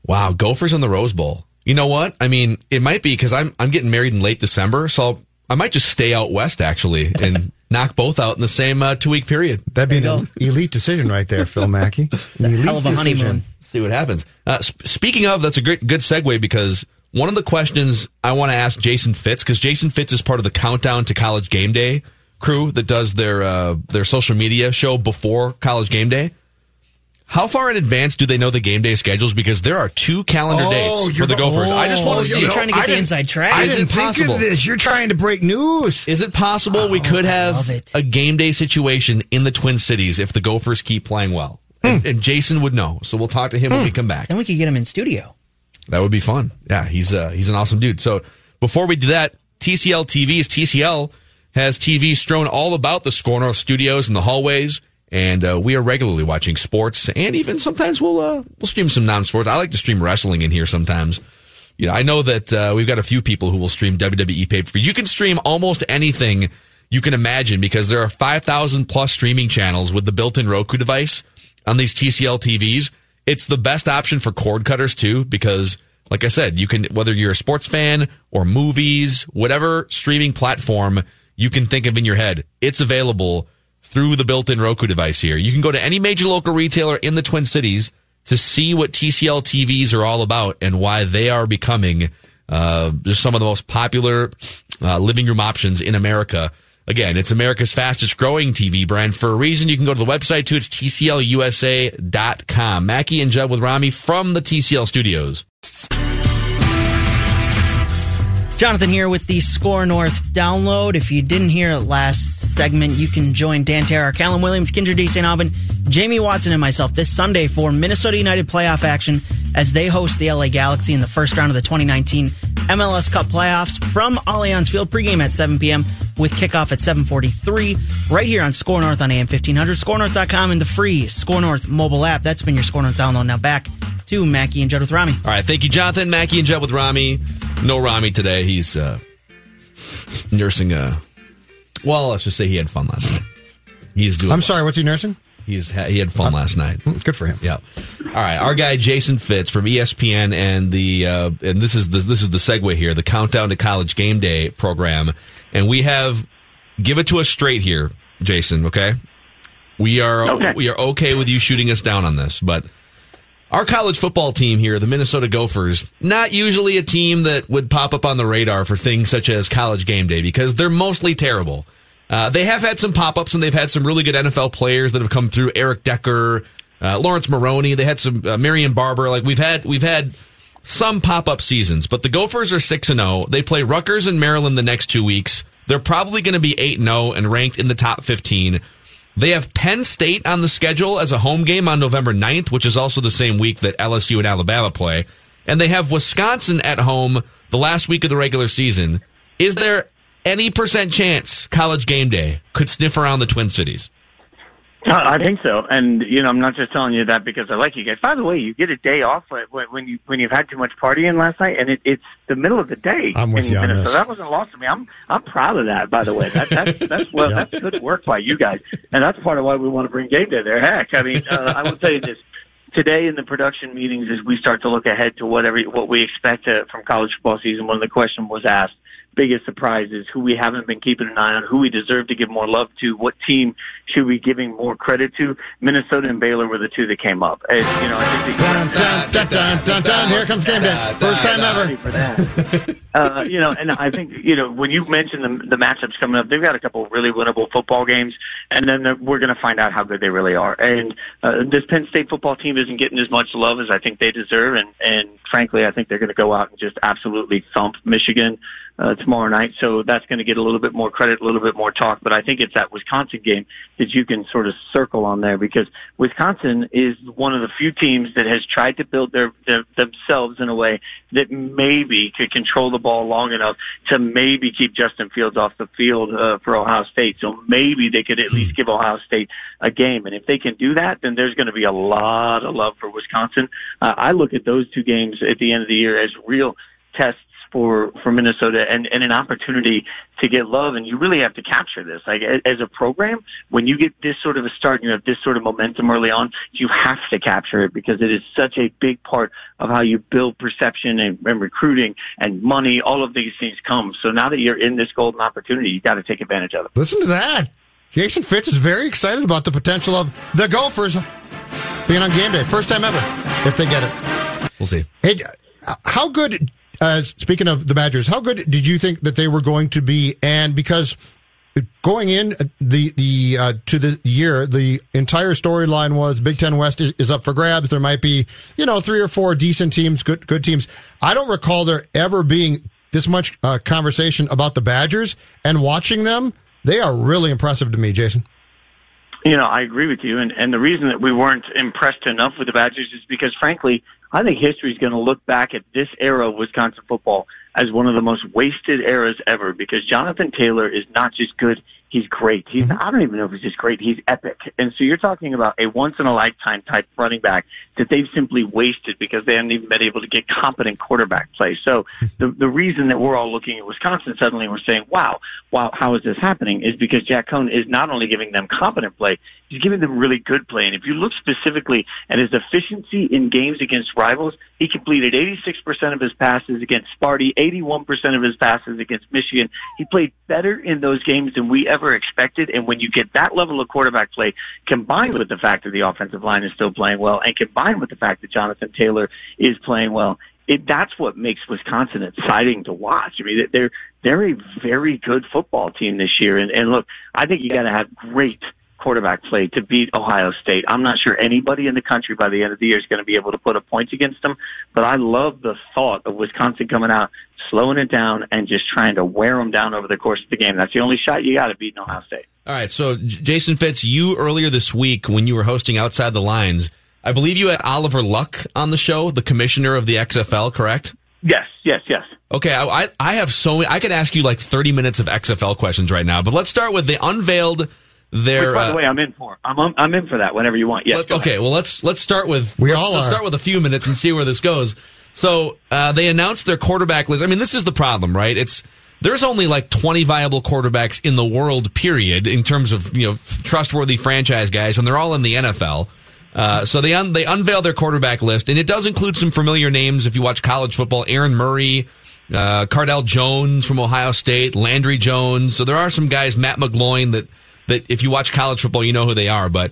Wow, Gophers in the Rose Bowl. You know what? I mean, it might be because I'm I'm getting married in late December, so I'll, I might just stay out west actually and knock both out in the same uh, two week period. that'd be an elite decision right there, Phil Mackey. It's a hell of a honeymoon. see what happens. Uh, sp- speaking of, that's a great good segue because one of the questions I want to ask Jason Fitz because Jason Fitz is part of the Countdown to College Game Day crew that does their uh, their social media show before College Game Day. How far in advance do they know the game day schedules? Because there are two calendar Oh, dates for the go- Gophers. I just want to to you're trying to get I the inside track. I didn't think of this. You're trying to break news. Is it possible we could have a game day situation in the Twin Cities if the Gophers keep playing well? And, and Jason would know, so we'll talk to him when we come back. Then we could get him in studio. That would be fun. Yeah, he's uh, he's an awesome dude. So before we do that, TCL TVs, TCL has TVs strewn all about the Score North studios and the hallways, and uh, we are regularly watching sports, and even sometimes we'll uh, we'll stream some non-sports. I like to stream wrestling in here sometimes. You know, I know that uh, we've got a few people who will stream WWE pay per view. You can stream almost anything you can imagine because there are 5,000 plus streaming channels with the built-in Roku device on these TCL TVs. It's the best option for cord cutters too because like I said, you can whether you're a sports fan or movies, whatever streaming platform you can think of in your head, it's available through the built-in Roku device here. You can go to any major local retailer in the Twin Cities to see what TCL TVs are all about and why they are becoming uh, just some of the most popular uh, living room options in America. Again, it's America's fastest growing TV brand for a reason. You can go to the website too. It's TCLUSA.com. Mackey and Judd with Rami from the TCL studios. Jonathan here with the Score North download. If you didn't hear it last segment, you can join Dan Terra, Callum Williams, Kindred D. St. Aubin, Jamie Watson, and myself this Sunday for Minnesota United playoff action as they host the LA Galaxy in the first round of the 2019 MLS Cup playoffs from Allianz Field. Pregame at 7 p.m. with kickoff at 7:43 right here on Score North on AM 1500, ScoreNorth.com, and the free Score North mobile app. That's been your Score North download. Now back to Mackey and Judd with Rami. All right. Thank you, Jonathan. Mackey and Judd with Rami. No Rami today. He's uh, nursing a Well, let's just say he had fun last night. He's doing. I'm sorry, what's he nursing? He's he had fun last night. Good for him. Yeah. All right, our guy Jason Fitz from ESPN and the uh, and this is the this is the segue here, the Countdown to College Game Day program, and we have give it to us straight here, Jason. Okay, we are Okay. we are okay with you shooting us down on this, but our college football team here, the Minnesota Gophers, not usually a team that would pop up on the radar for things such as College Game Day because they're mostly terrible. Uh, they have had some pop ups and they've had some really good NFL players that have come through. Eric Decker, uh, Laurence Maroney. They had some uh, Marion Barber. Like we've had we've had some pop up seasons, but the Gophers are six and zero. They play Rutgers and Maryland the next two weeks. They're probably going to be eight and zero and ranked in the top fifteen. They have Penn State on the schedule as a home game on November 9th, which is also the same week that LSU and Alabama play. And they have Wisconsin at home the last week of the regular season. Is there any percent chance college game day could sniff around the Twin Cities? Uh, I think so, and you know, I'm not just telling you that because I like you guys. By the way, you get a day off when when you when you've had too much partying last night, and it, it's the middle of the day. I'm with you on Minnesota. this. That wasn't lost to me. I'm I'm proud of that. By the way, that that's that's well, Yeah. that's good work by you guys, and that's part of why we want to bring game day there. Heck, I mean, uh, I will tell you this. Today in the production meetings, as we start to look ahead to whatever what we expect uh, from college football season, one of the question was asked biggest surprises, who we haven't been keeping an eye on, who we deserve to give more love to, what team should we giving more credit to. Minnesota and Baylor were the two that came up. And, you know, I think Dun, dun, dun, dun, dun, dun. Here comes game day. First time ever. for that. uh, you know, and I think you know when you mentioned the, the matchups coming up, they've got a couple of really winnable football games, and then we're going to find out how good they really are. And uh, this Penn State football team isn't getting as much love as I think they deserve, and and frankly, I think they're going to go out and just absolutely thump Michigan. Uh, tomorrow night, so that's going to get a little bit more credit, a little bit more talk. But I think it's that Wisconsin game that you can sort of circle on there because Wisconsin is one of the few teams that has tried to build their, their themselves in a way that maybe could control the ball long enough to maybe keep Justin Fields off the field uh, for Ohio State. So maybe they could at least give Ohio State a game. And if they can do that, then there's going to be a lot of love for Wisconsin. Uh, I look at those two games at the end of the year as real tests for for Minnesota and, and an opportunity to get love and you really have to capture this like as a program when you get this sort of a start and you have this sort of momentum early on you have to capture it because it is such a big part of how you build perception and, and recruiting and money all of these things come so now that you're in this golden opportunity you got to take advantage of it Listen to that. Jason Fitz is very excited about the potential of the Gophers being on game day. First time ever, if they get it. We'll see. Hey, uh, how good, uh, speaking of the Badgers, how good did you think that they were going to be? And because going in uh, the the uh, to the year, the entire storyline was Big Ten West is, is up for grabs. There might be you know three or four decent teams, good good teams. I don't recall there ever being this much uh, conversation about the Badgers and watching them. They are really impressive to me, Jason. You know, I agree with you, and and the reason that we weren't impressed enough with the Badgers is because, frankly, I think history is going to look back at this era of Wisconsin football as one of the most wasted eras ever. Because Jonathan Taylor is not just good; he's great. He's mm-hmm. I don't even know if he's just great; he's epic. And so you're talking about a once in a lifetime type running back that they've simply wasted because they haven't even been able to get competent quarterback play. So the the reason that we're all looking at Wisconsin suddenly and we're saying, "Wow, wow, how is this happening?" is because Jack Coan is not only giving them competent play, he's giving them really good play. And if you look specifically at his efficiency in games against rivals, he completed 86% of his passes against Sparty, 81% of his passes against Michigan. He played better in those games than we ever expected. And when you get that level of quarterback play combined with the fact that the offensive line is still playing well and combined with the fact that Jonathan Taylor is playing well, it, that's what makes Wisconsin exciting to watch. I mean, they're they're a very good football team this year, and, and look, I think you got to have great quarterback play to beat Ohio State. I'm not sure anybody in the country by the end of the year is going to be able to put up points against them, but I love the thought of Wisconsin coming out, slowing it down, and just trying to wear them down over the course of the game. That's the only shot you got to beat Ohio State. All right, so Jason Fitz, you earlier this week when you were hosting Outside the Lines, I believe you had Oliver Luck on the show, the commissioner of the XFL, correct? Yes, yes, yes. Okay, I, I I have so many, I could ask you like 30 minutes of XFL questions right now, but let's start with the unveiled their. Which, by uh, the way, I'm in for. I'm I'm in for that whenever you want. Yes. Let- okay, well let's let's start with We let's, all are. start with a few minutes and see where this goes. So uh, they announced their quarterback list. I mean, this is the problem, right? It's there's only like 20 viable quarterbacks in the world, period, in terms of you know trustworthy franchise guys, and they're all in the NFL. Uh, so they un- they unveil their quarterback list, and it does include some familiar names. If you watch college football, Aaron Murray, uh, Cardale Jones from Ohio State, Landry Jones. So there are some guys, Matt McGloin, that that if you watch college football, you know who they are. But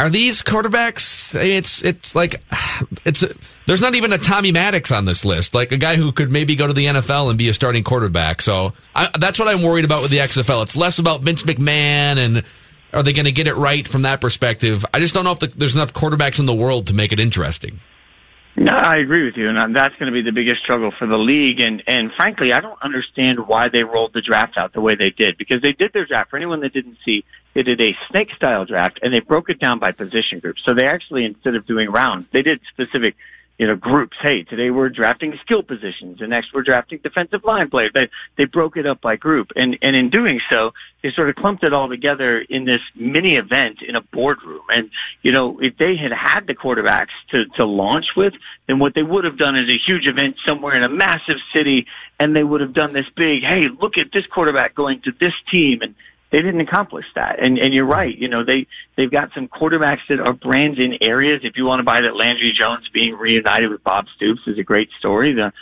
are these quarterbacks? It's it's like it's there's not even a Tommy Maddox on this list, like a guy who could maybe go to the NFL and be a starting quarterback. So I, that's what I'm worried about with the XFL. It's less about Vince McMahon and are they going to get it right from that perspective? I just don't know if the, there's enough quarterbacks in the world to make it interesting. No, I agree with you, and uh, that's going to be the biggest struggle for the league. And and frankly, I don't understand why they rolled the draft out the way they did because they did their draft. For anyone that didn't see, they did a snake style draft and they broke it down by position groups. So they actually, instead of doing rounds, they did specific you know, groups. Hey, today we're drafting skill positions, and next we're drafting defensive line players. They they broke it up by group, and and in doing so, they sort of clumped it all together in this mini event in a boardroom. And you know, if they had had the quarterbacks to to launch with, then what they would have done is a huge event somewhere in a massive city, and they would have done this big. Hey, look at this quarterback going to this team, and they didn't accomplish that. And and you're right. You know, they they've got some quarterbacks that are brands in areas. If you want to buy that Landry Jones being reunited with Bob Stoops is a great story. The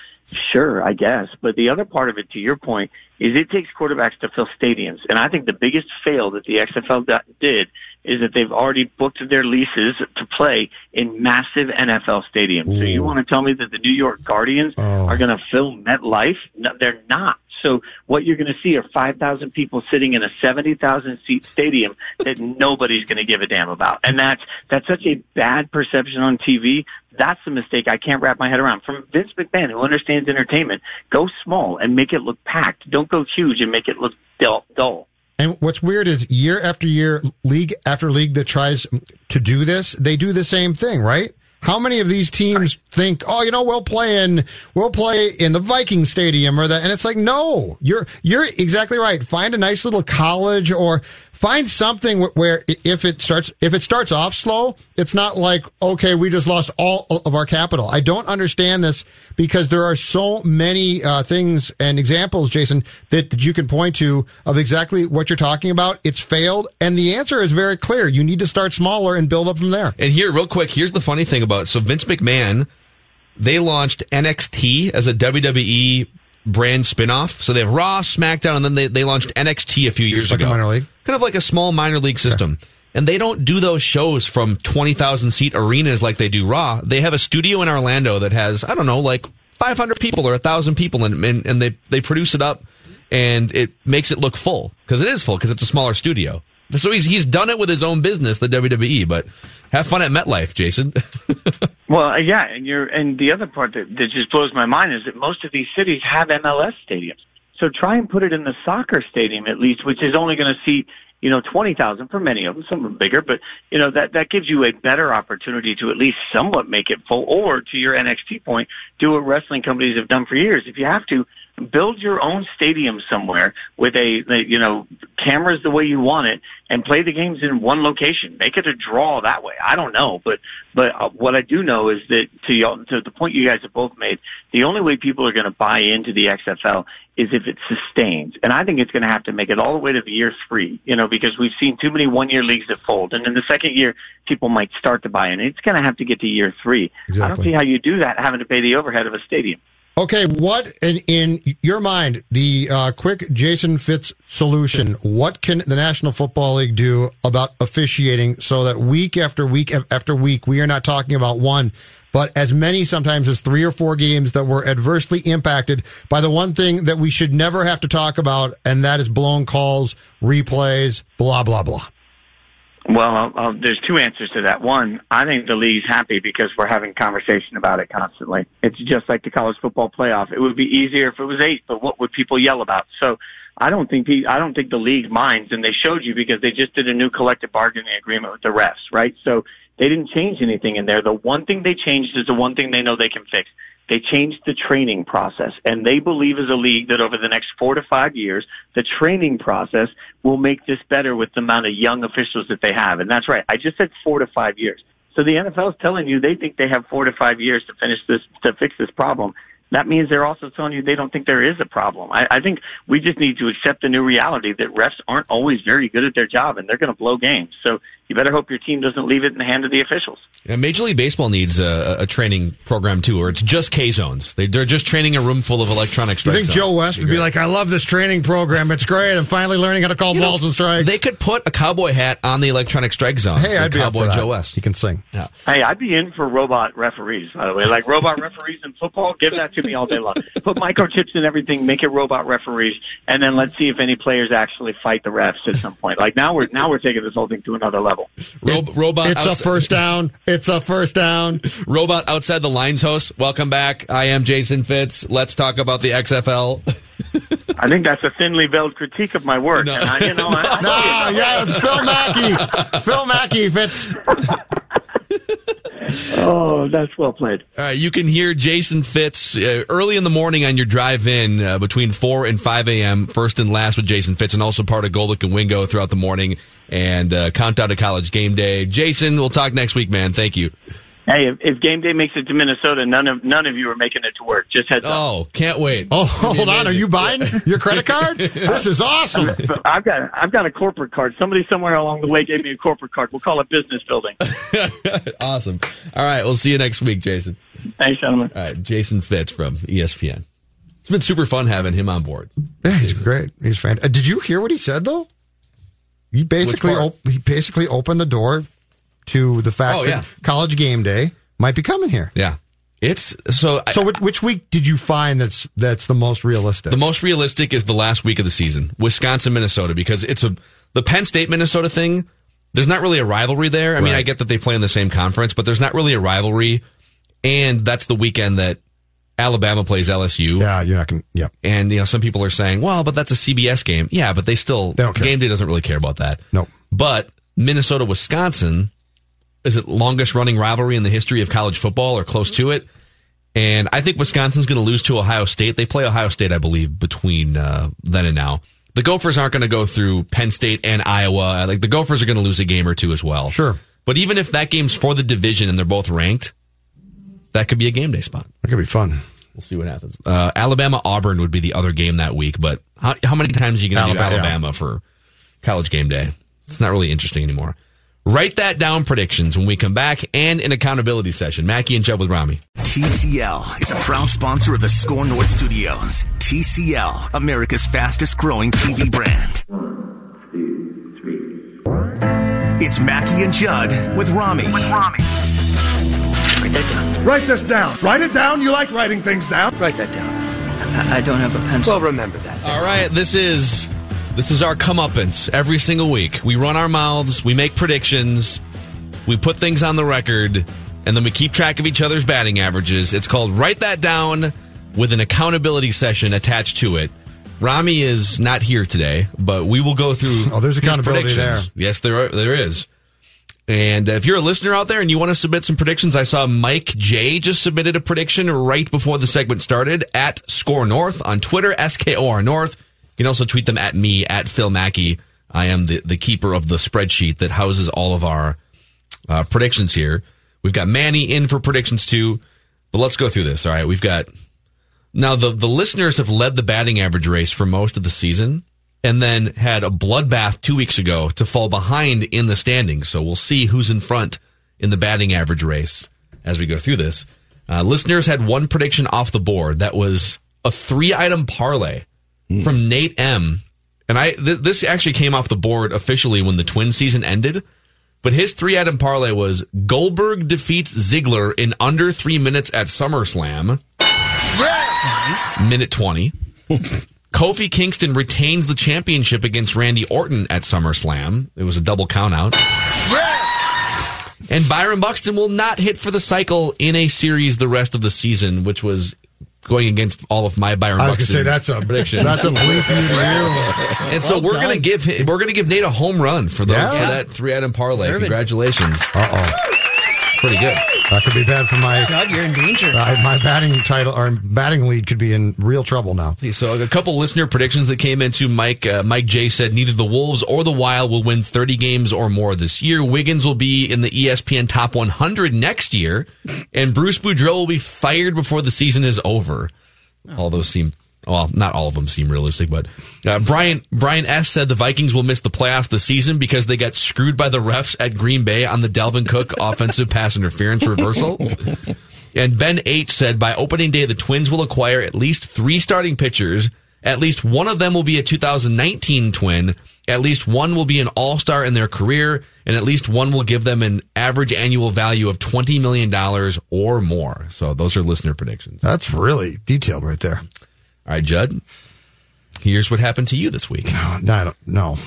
sure, I guess. But the other part of it, to your point, is it takes quarterbacks to fill stadiums. And I think the biggest fail that the XFL did is that they've already booked their leases to play in massive NFL stadiums. Ooh. So you want to tell me that the New York Guardians oh. are going to fill MetLife? No, they're not. So what you're going to see are 5,000 people sitting in a 70,000 seat stadium that nobody's going to give a damn about. And that's, that's such a bad perception on TV. That's the mistake I can't wrap my head around. From Vince McMahon, who understands entertainment, go small and make it look packed. Don't go huge and make it look dull. And what's weird is year after year, league after league that tries to do this, they do the same thing, right? How many of these teams think, oh, you know, we'll play in we'll play in the Viking Stadium or that? And it's like, no, you're you're exactly right. Find a nice little college or find something where if it starts if it starts off slow, it's not like okay, we just lost all of our capital. I don't understand this because there are so many uh, things and examples, Jason, that, that you can point to of exactly what you're talking about. It's failed, and the answer is very clear. You need to start smaller and build up from there. And here, real quick, here's the funny thing about so Vince McMahon. They launched NXT as a WWE brand spinoff. So they have Raw, SmackDown, and then they, they launched NXT a few years like ago. minor league. Kind of like a small minor league system. And they don't do those shows from 20,000 seat arenas like they do Raw. They have a studio in Orlando that has, I don't know, like 500 people or 1,000 people, and, and, and they, they produce it up and it makes it look full because it is full because it's a smaller studio. So he's he's done it with his own business, the WWE. But have fun at MetLife, Jason. well, uh, yeah, and you're and the other part that, that just blows my mind is that most of these cities have MLS stadiums. So try and put it in the soccer stadium at least, which is only going to seat you know twenty thousand for many of them. Some are bigger, but you know that that gives you a better opportunity to at least somewhat make it full. Or to your NXT point, do what wrestling companies have done for years. If you have to, build your own stadium somewhere with a, you know, cameras the way you want it and play the games in one location. Make it a draw that way. I don't know, but, but uh, what I do know is that to y'all, to the point you guys have both made, the only way people are going to buy into the XFL is if it sustains. And I think it's going to have to make it all the way to the year three, you know, because we've seen too many one year leagues that fold. And in the second year, people might start to buy in. It's going to have to get to year three. Exactly. I don't see how you do that having to pay the overhead of a stadium. Okay, what in, in your mind, the uh, quick Jason Fitz solution? What can the National Football League do about officiating so that week after week after week, we are not talking about one, but as many sometimes as three or four games that were adversely impacted by the one thing that we should never have to talk about, and that is blown calls, replays, blah blah blah. Well, I'll, there's two answers to that. One, I think the league's happy because we're having conversation about it constantly. It's just like the college football playoff. It would be easier if it was eight, but what would people yell about? So I don't think I don't think the league minds, and they showed you because they just did a new collective bargaining agreement with the refs, right? So they didn't change anything in there. The one thing they changed is the one thing they know they can fix. They changed the training process and they believe as a league that over the next four to five years, the training process will make this better with the amount of young officials that they have. And that's right. I just said four to five years. So the NFL is telling you they think they have four to five years to finish this, to fix this problem. That means they're also telling you they don't think there is a problem. I, I think we just need to accept the new reality that refs aren't always very good at their job and they're going to blow games. So you better hope your team doesn't leave it in the hand of the officials. Yeah, Major League Baseball needs a, a training program too, or it's just K zones. They, are just training a room full of electronic You think zones. Joe West would be like, I love this training program. It's great. I'm finally learning how to call You know, balls and strikes. They could put a cowboy hat on the electronic strike zone. hey, I'd be up cowboy for that. Joe West. He can sing. Yeah. Hey, I'd be in for robot referees, by the way. Like robot referees in football, give that to me all day long. Put microchips in everything, make it robot referees, and then let's see if any players actually fight the refs at some point. Like now we're now we're taking this whole thing to another level. Ro- robot. It's a first down. It's a first down. Robot outside the lines host. Welcome back. I am Jason Fitz. Let's talk about the XFL. I think that's a thinly veiled critique of my work. No. And I, you know, I, I No, yeah, it's Phil Mackey. Phil Mackey fits. Oh, that's well played. All right, you can hear Jason Fitz uh, early in the morning on your drive in uh, between 4 and 5 a.m. First and last with Jason Fitz, and also part of Golic and Wingo throughout the morning and uh, countdown to college game day. Jason, we'll talk next week, man. Thank you. Hey, if, if game day makes it to Minnesota, none of none of you are making it to work. Just heads up. Oh, can't wait. Oh, hold on. Are you buying your credit card? This is awesome. I've got I've got a corporate card. Somebody somewhere along the way gave me a corporate card. We'll call it business building. awesome. All right, we'll see you next week, Jason. Thanks, gentlemen. All right, Jason Fitz from ESPN. It's been super fun having him on board. Yeah, he's great. He's fantastic. Uh, did you hear what he said though? He basically op- he basically opened the door to the fact Oh, that college game day might be coming here. Yeah. It's so So, which, which week did you find that's that's the most realistic? The most realistic is the last week of the season, Wisconsin, Minnesota, because it's a the Penn State Minnesota thing. There's not really a rivalry there. I mean, I get that they play in the same conference, but there's not really a rivalry. And that's the weekend that Alabama plays LSU. yeah, you're not going. Yep. And you know, some people are saying, "Well, but that's a CBS game." Yeah, but they still They don't care. game day doesn't really care about that. No. But Minnesota, Wisconsin, is it longest running rivalry in the history of college football or close to it? And I think Wisconsin's going to lose to Ohio State. They play Ohio State, I believe, between uh, then and now. The Gophers aren't going to go through Penn State and Iowa. Like the Gophers are going to lose a game or two as well. Sure. But even if that game's for the division and they're both ranked, that could be a game day spot. That could be fun. We'll see what happens. Uh, Alabama Auburn would be the other game that week, but how, how many times are you going to do Alabama, yeah. Alabama for college game day? It's not really interesting anymore. Write that down predictions when we come back and an accountability session. Mackey and Judd with Rami. TCL is a proud sponsor of the Score North Studios. TCL, America's fastest growing TV brand. One, two, three. It's Mackey and Judd with Rami. With Rami. Write that down. Write this down. Write it down. You like writing things down. Write that down. I, I don't have a pencil. Well, remember that. All right, this is this is our comeuppance every single week. We run our mouths, we make predictions, we put things on the record, and then we keep track of each other's batting averages. It's called Write That Down with an accountability session attached to it. Rami is not here today, but we will go through. Oh, there's accountability predictions. Yes, there are, there is. And uh, if you're a listener out there and you want to submit some predictions, I saw Mike J just submitted a prediction right before the segment started at Score North on Twitter, SKOR North. You can also tweet them at me at Phil Mackey. I am the, the keeper of the spreadsheet that houses all of our uh, predictions here. We've got Manny in for predictions too, but let's go through this. All right, we've got now the the listeners have led the batting average race for most of the season, and then had a bloodbath two weeks ago to fall behind in the standings. So we'll see who's in front in the batting average race as we go through this. Uh, listeners had one prediction off the board that was a three item parlay Mm. from Nate M. And I th- this actually came off the board officially when the twin season ended. But his three item parlay was Goldberg defeats Ziggler in under three minutes at SummerSlam. Minute 20. Kofi Kingston retains the championship against Randy Orton at SummerSlam. It was a double count out. And Byron Buxton will not hit for the cycle in a series the rest of the season, which was going against all of my Byron I was going to say that's a predictions. that's a bleep you to you. and so Well we're gonna give him, we're gonna give Nate a home run for the Yeah. for that three item parlay. Deserve. Congratulations, Uh oh. pretty good. That could be bad for my God, you're in danger. uh, my batting title or batting lead could be in real trouble now. See, So a couple listener predictions that came into Mike. Uh, Mike J said neither the Wolves or the Wild will win 30 games or more this year. Wiggins will be in the ESPN top 100 next year, and Bruce Boudreau will be fired before the season is over. All those seem well, not all of them seem realistic, but uh, Brian Brian S said the Vikings will miss the playoffs this season because they got screwed by the refs at Green Bay on the Dalvin Cook offensive pass interference reversal. And Ben H said by opening day, the Twins will acquire at least three starting pitchers. At least one of them will be a 2019 twin. At least one will be an all star in their career. And at least one will give them an average annual value of $20 million or more. So those are listener predictions. That's really detailed right there. All right, Judd, here's what happened to you this week. No, I don't. No.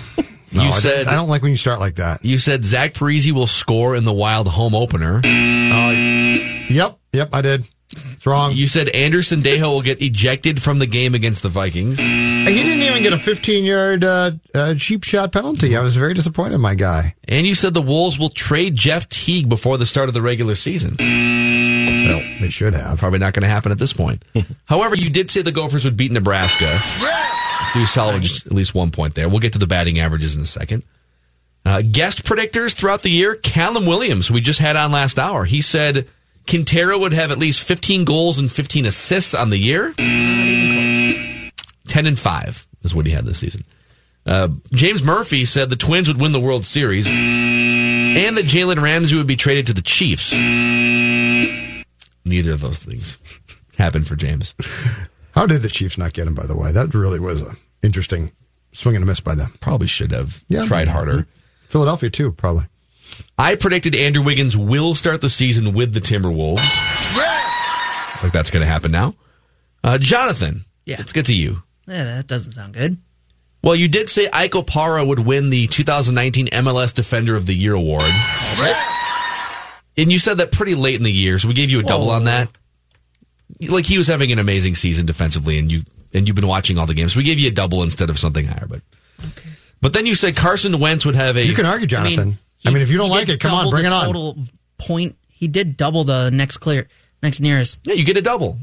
No, You I- said- I don't like when you start like that. You said Zach Parise will score in the Wild home opener. Uh, yep, yep, I did. It's wrong. You said Andrew Sendejo will get ejected from the game against the Vikings. He didn't even get a 15 yard uh, uh, cheap shot penalty. I was very disappointed, my guy. And you said the Wolves will trade Jeff Teague before the start of the regular season. Well, they should have. Probably not going to happen at this point. However, you did say the Gophers would beat Nebraska. So you salvaged at least one point there. We'll get to the batting averages in a second. Uh, guest predictors throughout the year, Callum Williams, we just had on last hour. He said Quintero would have at least 15 goals and 15 assists on the year. 10 and 5 is what he had this season. Uh, James Murphy said the Twins would win the World Series and that Jalen Ramsey would be traded to the Chiefs. Neither of those things happened for James. How did the Chiefs not get him, by the way? That really was a interesting swing and a miss by them. Probably should have Yeah. tried harder. Philadelphia, too, probably. I predicted Andrew Wiggins will start the season with the Timberwolves. Looks like that's going to happen now. Uh, Jonathan, Yeah. let's get to you. Yeah, that doesn't sound good. Well, you did say Ike Opara would win the 2019 MLS Defender of the Year award. And you said that pretty late in the year, so we gave you a double on that. Like he was having an amazing season defensively, and you and you've been watching all the games. So We gave you a double instead of something higher, but but then you said Carson Wentz would have a. You can argue, Jonathan. I mean, if you don't like it, come on, bring the it on. Total point. He did double the next clear, next nearest. Yeah, you get a double.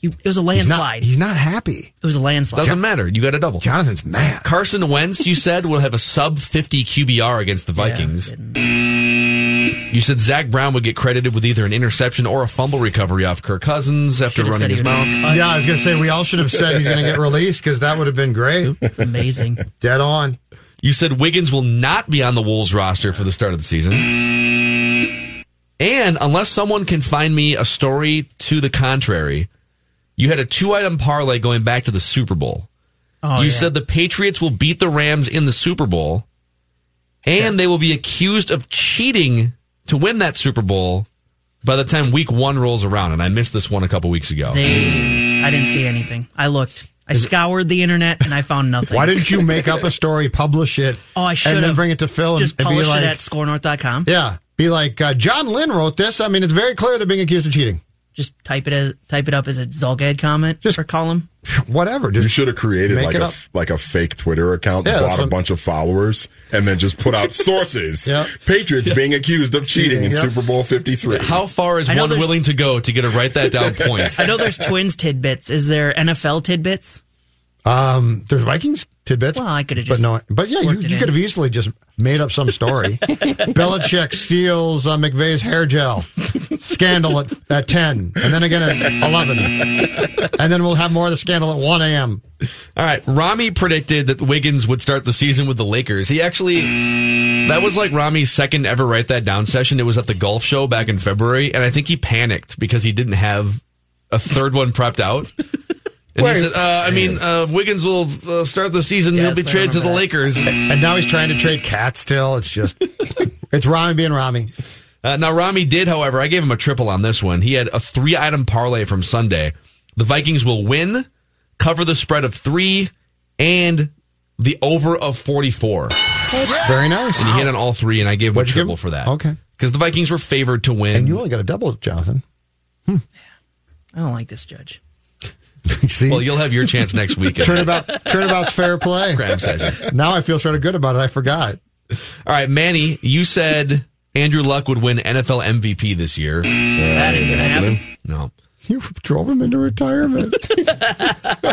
You, it was a He's landslide. not, he's not happy. it was a landslide. Doesn't matter. You got a double. Jonathan's mad. Carson Wentz, you said, will have a sub 50 QBR against the Vikings. you said Zach Brown would get credited with either an interception or a fumble recovery off Kirk Cousins after Should've running his mouth. cut. Yeah, I was going to say, we all should have said he's going to get released because that would have been great. It's amazing. Dead on. You said Wiggins will not be on the Wolves roster for the start of the season. And unless someone can find me a story to the contrary, you had a two item parlay going back to the Super Bowl. Oh, you yeah. said the Patriots will beat the Rams in the Super Bowl, and they will be accused of cheating to win that Super Bowl by the time Week One rolls around. And I missed this one a couple weeks ago. They, I didn't see anything. I looked. I scoured the internet and I found nothing. Why didn't you make up a story, publish it, Oh, I should and then bring it to Phil and, Just and be publish like, it at scorenorth.com. yeah, be like, uh, John Lynn wrote this. I mean, it's very clear they're being accused of cheating. Just type it as type it up as a Zulgad comment Just- or column. Whatever. You should have created like a up. like a fake Twitter account, Yeah, bought a what- bunch of followers, and then just put out sources. Yep. Patriots being accused of cheating in Super Bowl Fifty Three. How far is one there's- willing to go to get a write that down point? I know there's twins tidbits. Is there NFL tidbits? Um, there's Vikings tidbits. Well, I could have just. but just no, but yeah, you, you could have easily just made up some story. Belichick steals uh, McVay's hair gel scandal at, at ten, and then again at eleven, and then we'll have more of the scandal at one a.m. All right, Rami predicted that Wiggins would start the season with the Lakers. He actually, that was like Rami's second ever write that down session. It was at the golf show back in February, and I think he panicked because he didn't have a third one prepped out. And he said, uh, I mean, uh, Wiggins will uh, start the season. Yes, He'll be traded to the remember Lakers. And now he's trying to trade Cat. Still, it's just it's Rami being Rami. Uh, now, Rami did, however, I gave him a triple on this one. He had a three item parlay from Sunday. The Vikings will win, cover the spread of three, and the over of 44. Very nice. And he hit on all three, and I gave him What'd a triple him? for that. Okay. Because the Vikings were favored to win. And you only got a double, Jonathan. I don't like this judge. See, well, you'll have your chance next week. turnabout, turnabout's fair play. Crab session. Now I feel sort of good about it. I forgot. All right, Manny, you said Andrew Luck would win NFL MVP this year. That ain't gonna happen. No. You drove him into retirement.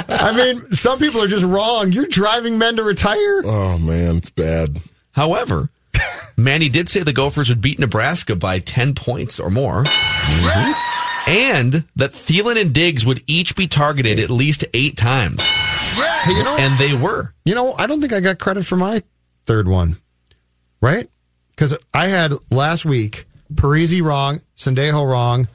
I mean, some people are just wrong. You're driving men to retire. Oh man, it's bad. However, Manny did say the Gophers would beat Nebraska by 10 points or more. And that Thielen and Diggs would each be targeted at least eight times. Hey, you know, And they were. you know, I don't think I got credit for my third one, right? Because I had last week Parise wrong, Sendejo wrong.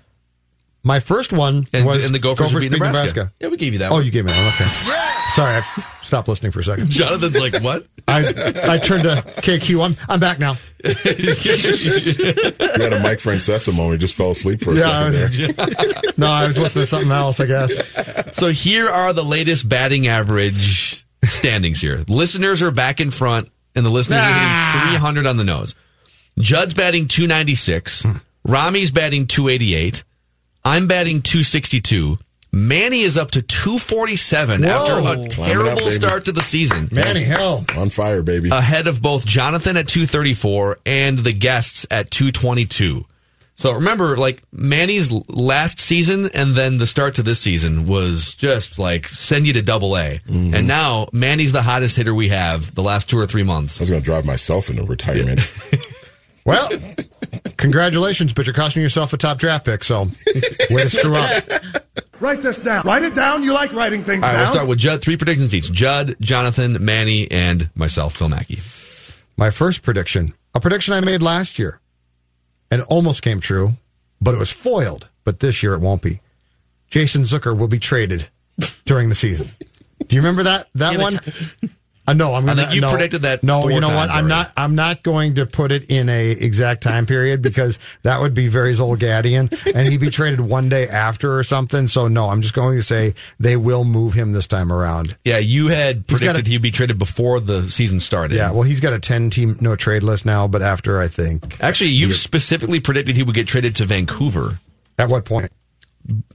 My first one And, was and the Gophers, would beat Nebraska. Yeah, we gave you that Oh, one. you gave me that. one. Okay. Sorry, I stopped listening for a second. Jonathan's like, what? I I turned to KQ. I'm I'm back now. You had a Mike Francesa moment. Just fell asleep for a Yeah, I second was- there. No, I was listening to something else. I guess. So here are the latest batting average standings here. Listeners are back in front, and the listeners are hitting 300 on the nose. Judd's batting 296. Hmm. Rami's batting 288. I'm batting 262. Manny is up to 247 after a terrible baby. start to the season. Manny, hell. On fire, baby. Ahead of both Jonathan at 234 and the guests at 222. So remember, like Manny's last season and then the start to this season was just like send you to double A. Mm-hmm. And now Manny's the hottest hitter we have the last two or three months. I was going to drive myself into retirement. Well, congratulations, but you're costing yourself a top draft pick. So, way to screw up. Write this down. Write it down. You like writing things All right, down. we'll start with Judd. Three predictions each. Judd, Jonathan, Manny, and myself, Phil Mackey. My first prediction, a prediction I made last year, and it almost came true, but it was foiled. But this year it won't be. Jason Zucker will be traded during the season. Do you remember that that Give it one? Uh, no, I'm gonna. think you no, predicted that No, you know what? I'm already. not. I'm not going to put it in a exact time period because that would be very Zulgadian, and he'd be traded one day after or something. So no, I'm just going to say they will move him this time around. Yeah, you had predicted a- he'd be traded before the season started. Yeah, well, he's got a 10 team no trade list now, but after I think Actually, you specifically predicted he would get traded to Vancouver. at what point?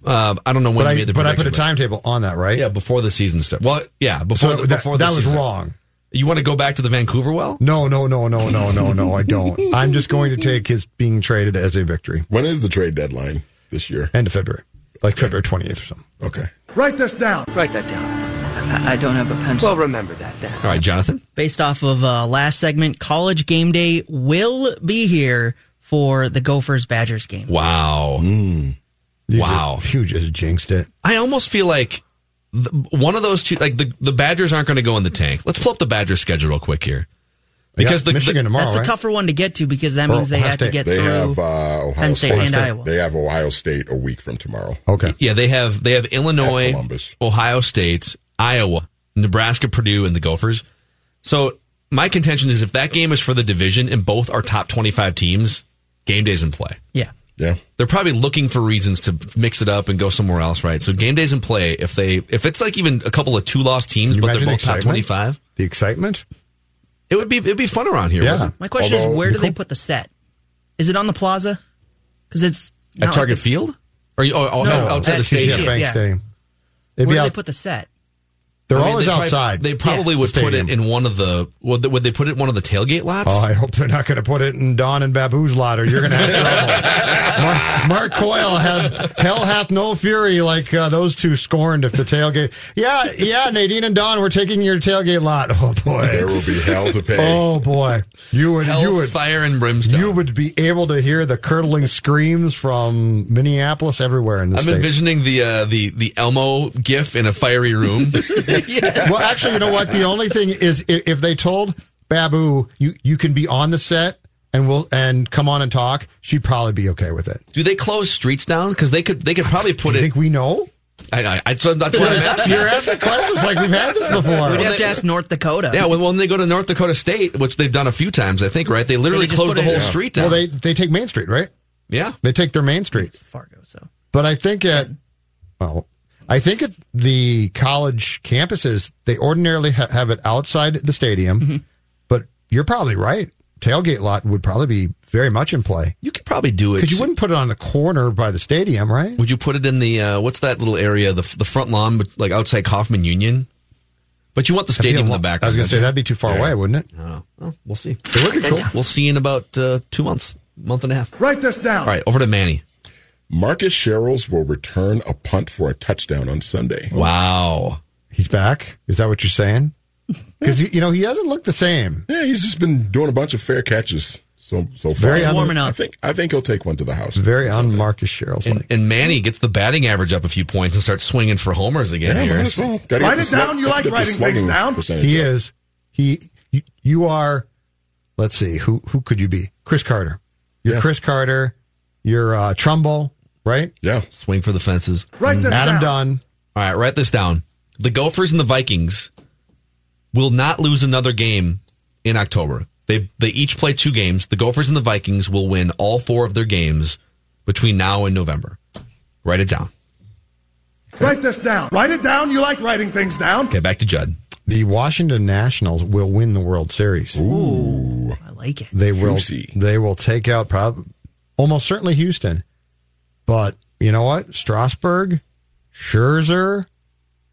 Uh, I don't know when But you I made the but I put a timetable on that, right? Yeah, before the season started. Well, yeah, before So the, that, before the that was season. wrong. You want to go back to the Vancouver well? No, no, no, no, no, no, no. I don't. I'm just going to take his being traded as a victory. when is the trade deadline this year? End of February, like February 28th or something. Okay. Write this down. Write that down. I, I don't have a pencil. Well, remember that then. All right, Jonathan. Based off of uh, last segment, college game day will be here for the Gophers Badgers game. Wow. You Wow. just, you just jinxed it. I almost feel like the, one of those two, like the, the Badgers aren't going to go in the tank. Let's pull up the Badgers schedule real quick here. Because They the, Michigan the- tomorrow, That's the tougher one to get to because that Or means they Ohio have to get They through have uh, Ohio Penn State State and Iowa. They have Ohio State a week from tomorrow. Okay. yeah, they have they have Illinois, Columbus. Ohio State, Iowa, Nebraska, Purdue, and the Gophers. So my contention is if that game is for the division and both are top twenty five teams, game days in play. Yeah. Yeah. they're probably looking for reasons to mix it up and go somewhere else, right? So game days in play. If they if it's like even a couple of two loss teams, but they're imagine both top twenty five, The excitement? it would be it'd be fun around here. Yeah. My question Although- is, where do they put the set? Is it on the plaza? Because it's not at like Target the- Field or you- oh, oh, No, outside at the stadium. TCF. Bank yeah. Stadium. It'd Where be do they put the set? They're I mean, always they probably- outside. They probably Yeah. would put it in one of the would they, would they put it in one of the tailgate lots? Oh, I hope they're not going to put it in Don and Babu's lot, or you're going to have trouble. Mark, Mark Coyle had hell hath no fury like uh, those two scorned if the tailgate. Yeah, yeah, Nadine and Don, we're taking your tailgate lot. Oh boy, There will be hell to pay. oh boy, you would Hell, you would fire and brimstone. you would be able to hear the curdling screams from Minneapolis everywhere in the I'm state. envisioning the uh, the the Elmo gif in a fiery room. well, actually, you know what? The only thing is if they told Babu you you can be on the set and we'll and come on and talk, she'd probably be okay with it. Do they close streets down? Because they could they could probably put you it. think we know? I, I, I, so that's what I'm asking. You're asking questions like we've had this before. We'd have to ask North Dakota. Yeah, when, when they go to North Dakota State, which they've done a few times, I think, right? They literally They close the whole Yeah. street down. Well, they they take Main Street, right? yeah. They take their Main Street. Fargo. So But I think at well, I think at the college campuses they ordinarily ha- have it outside the stadium. Mm-hmm. But you're probably right. Tailgate lot would probably be very much in play You could probably do it. because you wouldn't put it on the corner by the stadium, right? Would you put it in the uh, what's that little area, the the front lawn, like outside Coffman Union? But you want the stadium a in the lo- background. I was going to say that'd be too far away, wouldn't it? you? Oh, well, we'll see. It would be cool. We'll see in about uh, two months. month and a half. Write this down. All right, over to Manny. Marcus Sherels will return a punt for a touchdown on Sunday. Wow. He's back. Is that what you're saying? Because you know he hasn't looked the same. Yeah, he's just been doing a bunch of fair catches so so far. Very un- warming I up. think I think he'll take one to the house. Very on Marcus Sherels. And, and Manny gets the batting average up a few points and starts swinging for homers again Yeah, here. might well. Write it slug- down. You gotta like writing things down? He up. is. He. You, you are. Let's see. Who who could you be? Chris Carter. You're Yeah. Chris Carter. You're uh, Trumbo, right? Yeah. Swing for the fences. Write this Adam down. Dunn. All right, write this down. The Gophers and the Vikings will not lose another game in October. They they each play two games. The Gophers and the Vikings will win all four of their games between now and November. Write it down. Write this down. Write it down. You like writing things down. Okay, back to Judd. The Washington Nationals will win the World Series. Ooh, I like it. They will. Juicy. They will take out prob- almost certainly Houston, but you know what? Strasburg, Scherzer.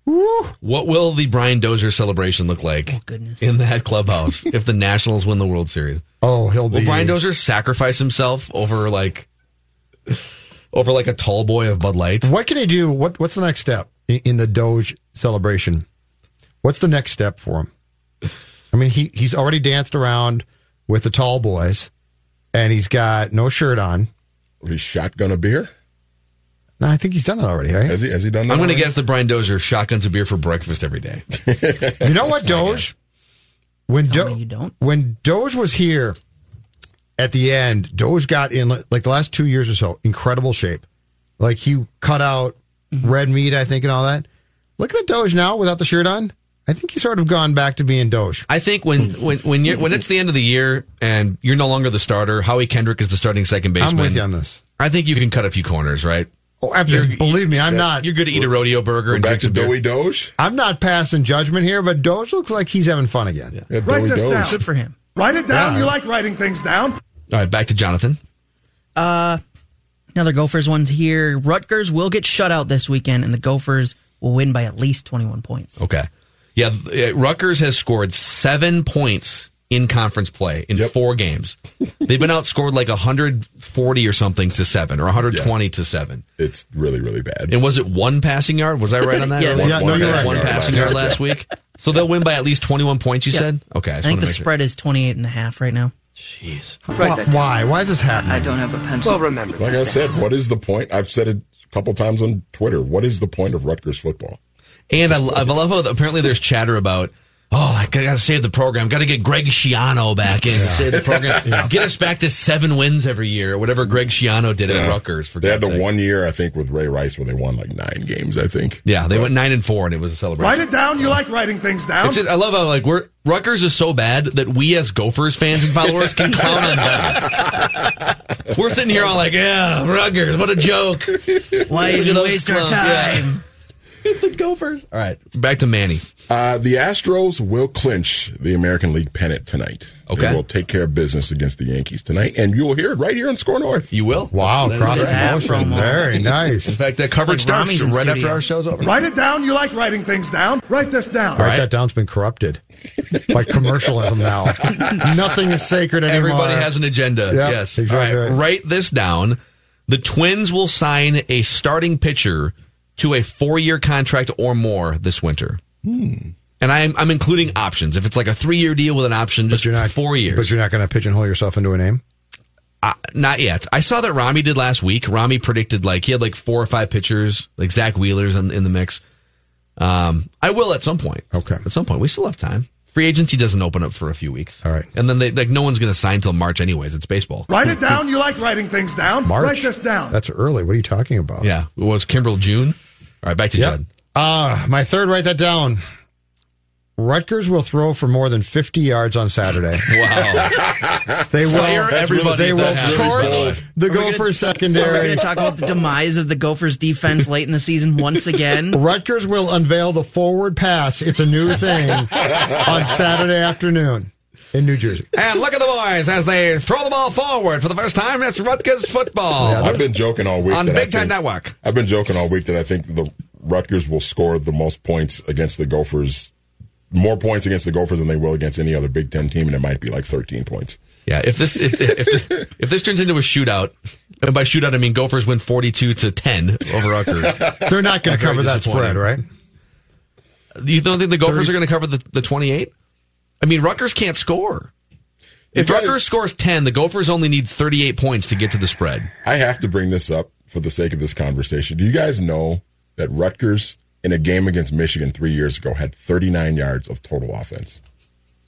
Woo. What will the Brian Dozier celebration look like Oh, goodness. in that clubhouse if the Nationals win the World Series? Oh, he'll Will be. Will Brian Dozier sacrifice himself over like over like a tall boy of Bud Light? What can he do? What What's the next step in, in the Doge celebration? What's the next step for him? I mean, he he's already danced around with the tall boys, and he's got no shirt on. Will he shotgun a beer? No, I think he's done that already, right? Has he has he done that? I'm going to guess that Brian Dozier shotguns a beer for breakfast every day. You know what, Doge? When Tell Do- me you don't. when Doge was here at the end, Doge got in like the last two years or so, incredible shape. Like he cut out Mm-hmm. red meat, I think, and all that. Looking at Doge now without the shirt on, I think he's sort of gone back to being Doge. I think when when when you when it's the end of the year and you're no longer the starter, Howie Kendrick is the starting second baseman. I'm with you on this. I think you can cut a few corners, right? Oh, absolutely. Believe me, I'm not. You're good to eat a rodeo burger and back drink to some beer. Doey Doge. I'm not passing judgment here, but Doge looks like he's having fun again. Yeah, Write Doey this Doge. down. Good for him. Write it down. Yeah. You like writing things down. All right, back to Jonathan. Uh, Another Gophers one's here. Rutgers will get shut out this weekend, and the Gophers will win by at least 21 points. Okay. Yeah, uh, Rutgers has scored seven points in conference play in Yep. four games. They've been outscored like 140 or something to seven or 120 to seven. It's really really bad. And was it one passing yard? Was I right on that? Yes. One, Yeah, no, one you're right. one passing yard last week. So they'll win by at least 21 points, you Yeah. said? Okay. I think the spread is 28 and a half right now. Jeez. Write that down. Why? Why is this happening? I don't have a pencil. Well, remember. Like I said, what is the point? I've said it a couple times on Twitter. What is the point of Rutgers football? And I, I love how apparently there's chatter about, oh, I got to save the program. Got to get Greg Schiano back in to save the program. Get us back to seven wins every year, whatever Greg Schiano did at Rutgers. For They had the God's sakes. one year I think with Ray Rice where they won like nine games. I think. Yeah, they went nine and four, and it was a celebration. Write it down. You like writing things down. It's just, I love how like we're Rutgers is so bad that we as Gophers fans and followers can clown on them. we're sitting here all like, yeah, Rutgers, what a joke. Why Look at even those waste our clowns. Yeah. time? the Gophers. All right, back to Manny. Uh, the Astros will clinch the American League pennant tonight. Okay. They will take care of business against the Yankees tonight, and you will hear it right here on SKOR North. You will. Wow, That's- cross that's- that promotion. Very nice. In fact, that coverage It's like starts right after our show's over. Write it down. You like writing things down. Write this down. Write right. that down's been corrupted by commercialism now. Nothing is sacred anymore. Everybody has an agenda. Yeah, yes. exactly All right. right. Write this down. The Twins will sign a starting pitcher to a four-year contract or more this winter. Hmm. And I'm, I'm including options. If it's like a three-year deal with an option, just you're not four years. But you're not going to pigeonhole yourself into a name. Uh, not yet. I saw that Rami did last week. Rami predicted like he had like four or five pitchers, like Zack Wheeler's in, in the mix. Um, I will at some point. Okay. At some point, we still have time. Free agency doesn't open up for a few weeks. All right. And then they like no one's going to sign till March anyways. It's baseball. Write it down. You like writing things down. March. Write this down. That's early. What are you talking about? Yeah. It was Kimbrel June. All right, back to Yep. Judd. Uh, my third, write that down. Rutgers will throw for more than 50 yards on Saturday. Wow. They will. Everybody They will torch by the way. Are we gonna- Gophers We're going secondary. to talk about the demise of the Gophers defense late in the season once again. Rutgers will unveil the forward pass. It's a new thing on Saturday afternoon in New Jersey. and look at the boys as they throw the ball forward for the first time. It's Rutgers football I've been joking all week on Big Ten Network. I've been joking all week that I think the Rutgers will score the most points against the Gophers, more points against the Gophers than they will against any other Big Ten team, and it might be like 13 points. Yeah, if this if, if, if this turns into a shootout, and by shootout I mean Gophers win forty two to ten over Rutgers. They're not going to cover that spread, right? You don't think the Gophers are going to cover the, the 28? I mean, Rutgers can't score. If You guys- Rutgers scores 10, the Gophers only need 38 points to get to the spread. I have to bring this up for the sake of this conversation. Do you guys know that Rutgers, in a game against Michigan three years ago, had 39 yards of total offense?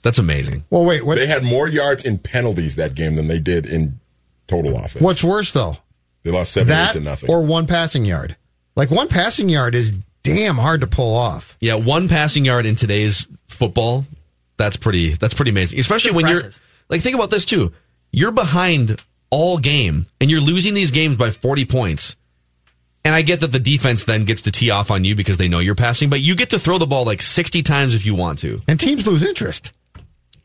That's amazing. Well, wait. What, They had more yards in penalties that game than they did in total offense. what's worse though? They lost seven That to nothing. or one passing yard? Like one passing yard is damn hard to pull off. Yeah, one passing yard in today's football, that's pretty that's pretty amazing. Especially when you're like think about this too. You're behind all game and you're losing these games by 40 points. And I get that the defense then gets to tee off on you because they know you're passing, but you get to throw the ball like 60 times if you want to. And teams lose interest.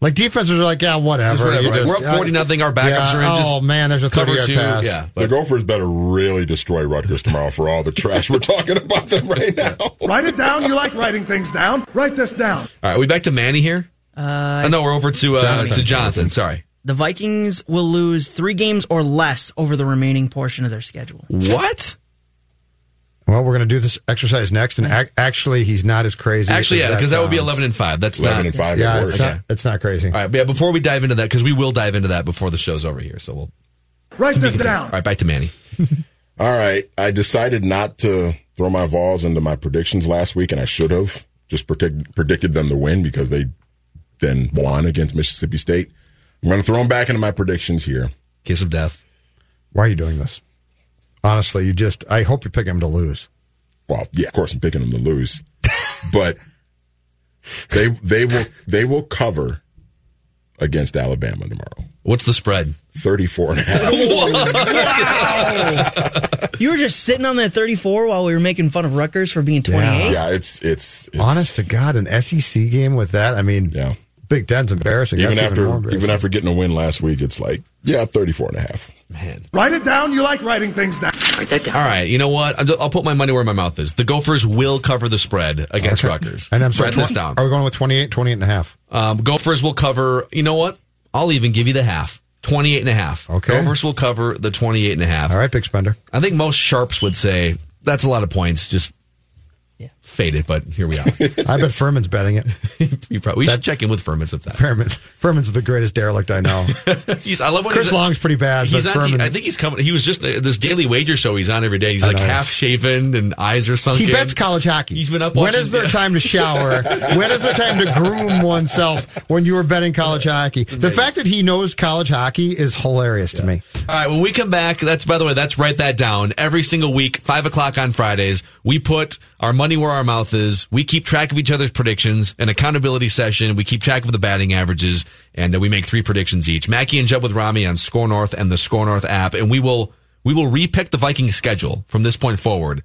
Like defenses are like, yeah, whatever. Just whatever, You right? We're up 40 nothing, our backups are in, just oh man, there's a cover 30 yard two, pass. yeah. the Gophers better really destroy Rutgers tomorrow for all the trash we're talking about them right now. Write it down. You like writing things down. Write this down. all right, we back to Manny here? Uh, no, we're over to uh, Jonathan. to Jonathan. Sorry. The Vikings will lose three games or less over the remaining portion of their schedule. What? Well, we're going to do this exercise next, and ac- actually, he's not as crazy. Actually, as yeah, because that would be 11 and 5. That's 11 not and 5 Yeah, at it's worst. not, it's not crazy. All right, but yeah, before we dive into that, because we will dive into that before the show's over here. So we'll. Write this down. right, back to Manny. All right. I decided not to throw my Vols into my predictions last week, and I should have just predict, predicted them to win because they then won against Mississippi State. I'm going to throw them back into my predictions here. Kiss of death. Why are you doing this? Honestly, you just, I hope you pick him to lose. Well, yeah, of course I'm picking them to lose, but they they will they will cover against Alabama tomorrow. What's the spread? 34 and a half. You were just sitting on that 34 while we were making fun of Rutgers for being 28. yeah, it's, it's it's Honest to God, an SEC game with that. I mean, Yeah. Big Ten's embarrassing. Even That's after more embarrassing. even after getting a win last week, it's like yeah, 34 and a half. Man. Write it down. You like writing things down. Write that down. All right, you know what? I'll I'll put my money where my mouth is. The Gophers will cover the spread against Rutgers. And I'm sorry, Write this down. Are we going with 28, 28 and a half? Um, Gophers will cover, you know what? I'll even give you the half. 28 and a half. Okay. Gophers will cover the 28 and a half. All right, big spender. I think most sharps would say that's a lot of points. Just fade it, but here we are. I bet Furman's betting it. you probably, we should check in with Furman sometime. Furman, Furman's the greatest derelict I know. He's, I love when Chris Long's pretty bad, He's on. Furman. I think he's coming. He was just uh, this daily wager show. He's on every day. He's I like know. half shaven and eyes are sunken. He bets college hockey. He's been up. When watching- is there time to shower? when is there time to groom oneself when you were betting college hockey? The fact that he knows college hockey is hilarious to me. All right, when we come back, that's by the way, that's write that down. Every single week, five o'clock on Fridays, we put our money where our mouth is. We keep track of each other's predictions, an accountability session. We keep track of the batting averages, and uh, we make three predictions each. Mackey and Jeb with Rami on SKOR North and the SKOR North app, and we will we will repick the Vikings schedule from this point forward.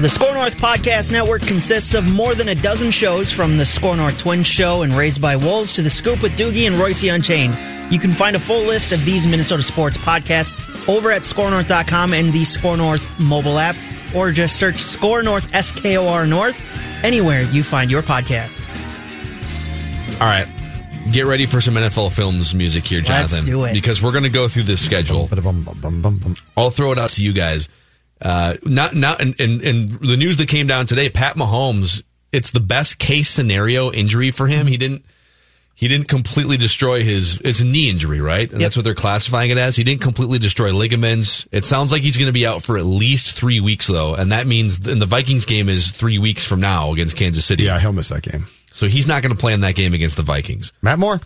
The SKOR North Podcast Network consists of more than a dozen shows from the SKOR North Twins Show and Raised by Wolves to The Scoop with Doogie and Royce Unchained. You can find a full list of these Minnesota sports podcasts over at skornorth.com and the SKOR North mobile app, or just search SKOR North, S K O R North, anywhere you find your podcasts. All right. Get ready for some NFL Films music here, Let's Jonathan. do it. Because we're going to go through this schedule. I'll throw it out to you guys. Uh, not not and, and and the news that came down today, Pat Mahomes. It's the best case scenario injury for him. He didn't he didn't completely destroy his. It's a knee injury, right? And that's what they're classifying it as. He didn't completely destroy ligaments. It sounds like he's going to be out for at least three weeks, though, and that means in the Vikings game is three weeks from now against Kansas City. Yeah, he'll miss that game. So he's not going to play in that game against the Vikings. Matt Moore,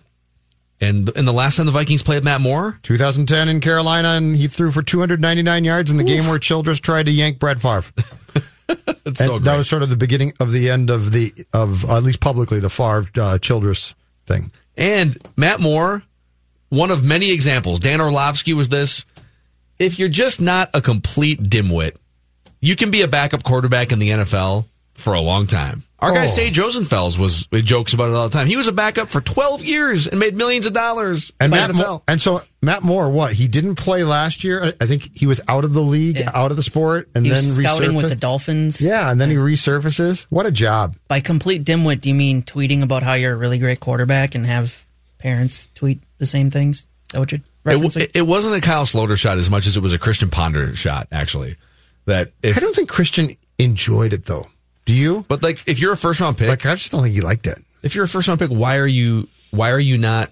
And and the last time the Vikings played Matt Moore, 2010 in Carolina, and he threw for 299 yards in the game where Childress tried to yank Brett Favre. so great. that was sort of the beginning of the end of the of at least publicly the Favre uh, Childress thing. And Matt Moore, one of many examples. Dan Orlovsky was this. If you're just not a complete dimwit, you can be a backup quarterback in the NFL for a long time. Our guy Oh. Sage Rosenfels was it jokes about it all the time. He was a backup for 12 years and made millions of dollars And by Matt NFL. Moore, and so Matt Moore, what he didn't play last year. I- I think he was out of the league, Yeah. out of the sport, and He then was scouting with the Dolphins. Yeah, and then he resurfaces. What a job! By complete dimwit, do you mean tweeting about how you're a really great quarterback and have parents tweet the same things. Is that what you're It, referencing? it wasn't a Kyle Sloter shot as much as it was a Christian Ponder shot, actually. That if, I don't think Christian enjoyed it though. Do you? but like if you're a first round pick, Like, I just don't think he liked it. if you're a first round pick, why are you why are you not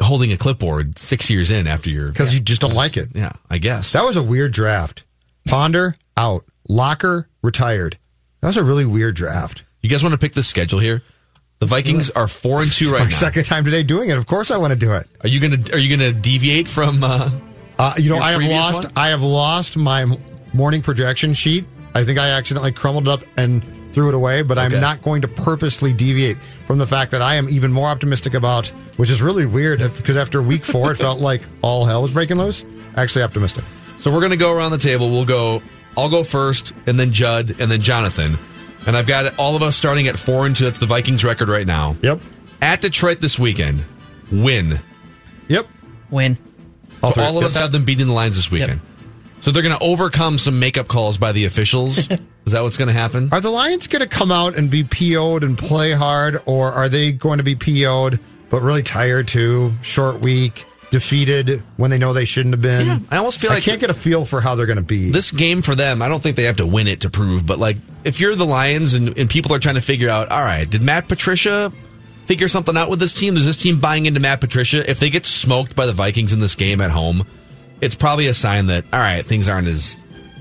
holding a clipboard six years in after your Because you just don't like it. yeah, I guess. That was a weird draft. Ponder out. Locker retired. That was a really weird draft. you guys want to pick the schedule here? The Vikings are four and two right my now. second time today doing it. Of course, I want to do it. Are you gonna are you gonna deviate from uh Uh, you know, I have lost. one? I have lost my morning projection sheet. I think I accidentally crumbled it up and threw it away. But Okay. I'm not going to purposely deviate from the fact that I am even more optimistic about, which is really weird because after week four, it felt like all hell was breaking loose. Actually, optimistic. So we're going to go around the table. We'll go. I'll go first, and then Judd, and then Jonathan. And I've got all of us starting at four and two. That's the Vikings record right now. Yep. At Detroit this weekend, win. Yep. Win. All So three. all of us have them beating the lines this weekend. So they're going to overcome some makeup calls by the officials. Is that what's going to happen? Are the Lions going to come out and be PO'd and play hard, or are they going to be PO'd but really tired too? Short week, defeated when they know they shouldn't have been. Yeah, I almost feel like I can't get a feel for how they're going to be. This game for them, I don't think they have to win it to prove, but like if you're the Lions and, and people are trying to figure out, all right, did Matt Patricia figure something out with this team? Is this team buying into Matt Patricia? If they get smoked by the Vikings in this game at home, it's probably a sign that all right, things aren't as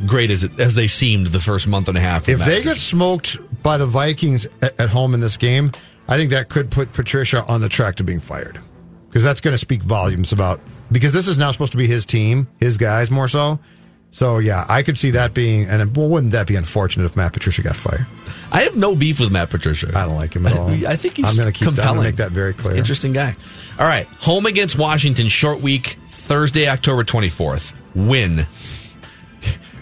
great as it, as they seemed the first month and a half. if they get smoked by the Vikings at, at home in this game, I think that could put Patricia on the track to being fired because that's going to speak volumes about because this is now supposed to be his team, his guys more so. So yeah, I could see that being and well, wouldn't that be unfortunate if Matt Patricia got fired? I have no beef with Matt Patricia. I don't like him at all. I think he's I'm going to keep that, I'm compelling. gonna make that very clear. interesting guy. All right, home against Washington, short week, Thursday, October 24th. Win.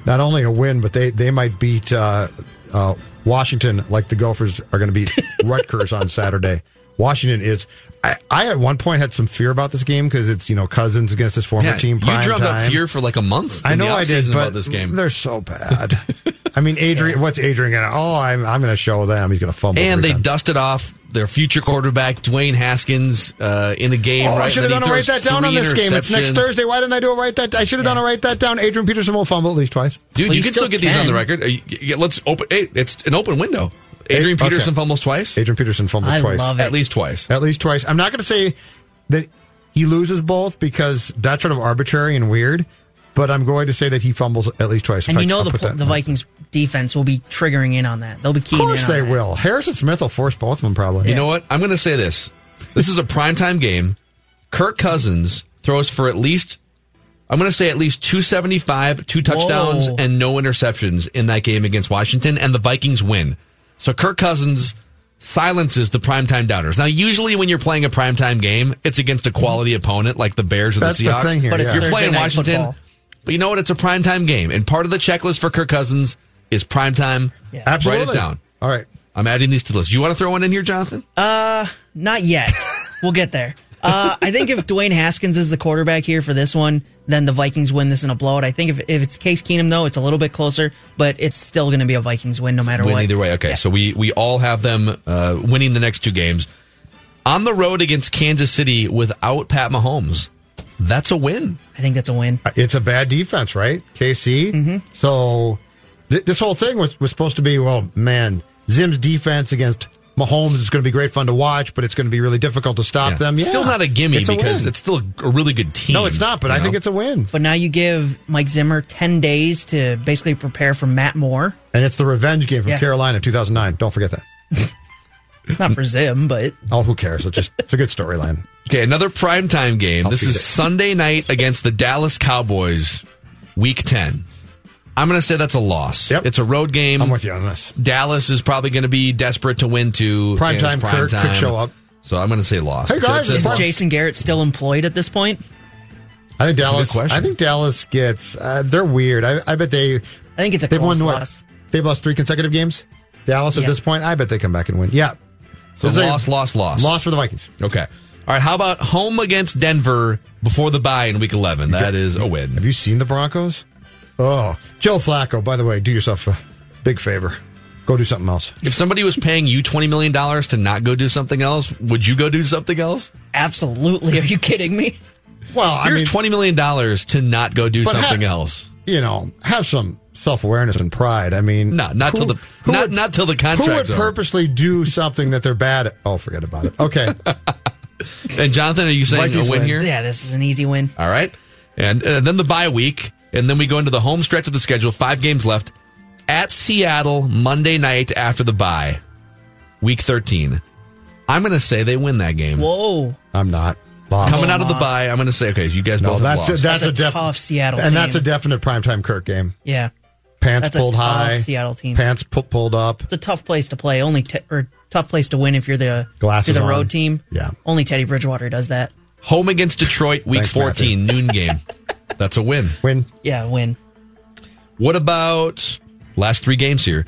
Not only a win, but they they might beat uh, uh, Washington like the Gophers are going to beat Rutgers on Saturday. Washington is. I, I at one point had some fear about this game because it's you know Cousins against his former Yeah, team. you Prime drummed up fear for like a month. I know I did, but about this game. they're so bad. I mean, Adrian. What's Adrian going to? Oh, I'm I'm going to show them. He's going to fumble. And they times. dusted off their future quarterback, Dwayne Haskins, uh, in the game. Oh, right, I should have and done then a he write that down on this game. It's next. Thursday. Why didn't I do a write that? I should have done a write that down. Adrian Peterson will fumble at least twice. Dude, Well, you you can still still get these on the record. Uh, you- you- Let's open. Hey, it's an open window. Adrian okay. Peterson fumbles twice. Adrian Peterson fumbled I twice. love it. At least twice. At least twice. I'm not going to say that he loses both because that's sort of arbitrary and weird, but I'm going to say that he fumbles at least twice. And If you know I'll the put the Vikings defense will be triggering in on that. They'll be Of keying in. course on they that. will. Harrison Smith will force both of them probably. You know what? I'm going to say this. This is a primetime game. Kirk Cousins throws for at least, I'm going to say at least 275, two touchdowns, Whoa. and no interceptions in that game against Washington, and the Vikings win. So Kirk Cousins silences the primetime doubters. Now, usually when you're playing a primetime game, it's against a quality opponent like the Bears or That's the the Seahawks. thing here, But it's yeah. You're Thursday playing Washington. football. But you know what? It's a primetime game. And part of the checklist for Kirk Cousins is primetime. Yeah. Absolutely. Write it down. All right. I'm adding these to the list. You want to throw one in here, Jonathan? Uh, not yet. we'll get there. Uh, I think if Dwayne Haskins is the quarterback here for this one, then the Vikings win this in a blowout. I think if, if it's Case Keenum, though, it's a little bit closer, but it's still going to be a Vikings win no matter win what. either way. Okay, Yeah. so we we all have them uh, winning the next two games on the road against Kansas City without Pat Mahomes. That's a win. I think that's a win. It's a bad defense, right? KC. Mm-hmm. So th- this whole thing was, was supposed to be, well, man, Zim's defense against Mahomes is going to be great fun to watch, but it's going to be really difficult to stop Yeah. them. Yeah. Still not a gimme It's because win. it's still a really good team. no, it's not. But you I think it's a win, But now you give Mike Zimmer 10 days to basically prepare for Matt Moore. and it's the revenge game from Yeah. Carolina 2009. Don't forget that. Not for Zim, but Oh, who cares? It's just it's a good storyline. okay. Another primetime game. I'll this is it. Sunday night against the Dallas Cowboys, Week Ten. I'm going to say that's a loss. Yep. It's a road game. I'm with you on this. Dallas is probably going to be desperate to win too. Prime and it's time Kirk could show up. So I'm going to say loss. Hey, guys, Judd is Well- Jason Garrett still employed at this point? I think That's Dallas. I think Dallas gets. Uh, they're weird. I, I bet they. I think it's a They've close won what? loss. They've lost three consecutive games. Dallas at this point. I bet they come back and win. Yeah. So It's a- loss, loss, loss. Loss for the Vikings. Okay. All right. How about home against Denver before the bye in Week 11? That is a win. Have you seen the Broncos? Oh, Joe Flacco. By the way, do yourself a big favor. Go do something else. If somebody was paying you $20 million to not go do something else, would you go do something else? Absolutely. Are you kidding me? Well, I Here's mean, $20 million to not go do something ha- else. you know, have some self awareness and pride. I mean, No, not till the not not till the contract. who would contract's over. purposely do something that they're bad at? Oh, forget about it. Okay, And Jonathan, are you saying Vikings a win win. here? Yeah, this is an easy win. All right. And uh, then the bye week, and then we go into the home stretch of the schedule. Five games left at Seattle Monday night after the bye, week 13. I'm going to say they win that game. Whoa. I'm not. Lost. Coming out of the bye, I'm going to say, okay, you guys No, both have that's a, lost. that's, That's a a, def- tough Seattle and that's a team. definite primetime Kirk game. Yeah. Pants That's a pulled tough high, Seattle team. Pants pu- pulled up. It's a tough place to play. Only te- or tough place to win if you're the Glasses you're the on. road team. Yeah. Only Teddy Bridgewater does that. Home against Detroit, week Thanks, 14, noon game. That's a win. Win. Yeah, win. What about last three games here?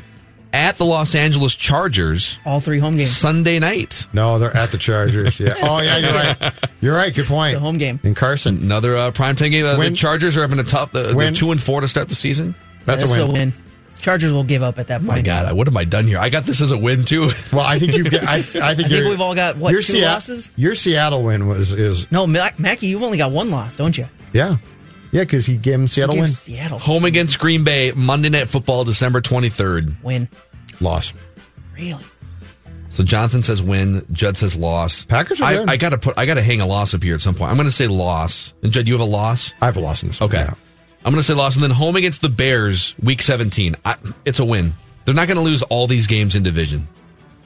At the Los Angeles Chargers, All three home games. Sunday night. No, they're at the Chargers. Yeah. Oh, yeah, you're right. You're right. Good point. The home game. in Carson. Another uh, primetime game. Uh, the Chargers are having a tough. Uh, they're two and four to start the season. That's That's a win. Chargers will give up at that oh point. My God, what have I done here? I got this as a win too. Well, I think you. get- I, I think, I think we've all got, what, your two Sea- losses? Your Seattle win was is No, Mac- Mackey, you've only got one loss, don't you? yeah, yeah, because he gave him Seattle Give win Seattle Home against Green Bay, Monday Night Football, December twenty third. win. loss. Really? So Jonathan says win. Judd says loss. Packers are I, good. I gotta put. I gotta hang a loss up here at some point. I'm gonna say loss. And Judd, you have a loss. I have a loss in this. one, Okay. yeah. I'm going to say loss. And then home against the Bears, week 17. I, it's a win. They're not going to lose all these games in division.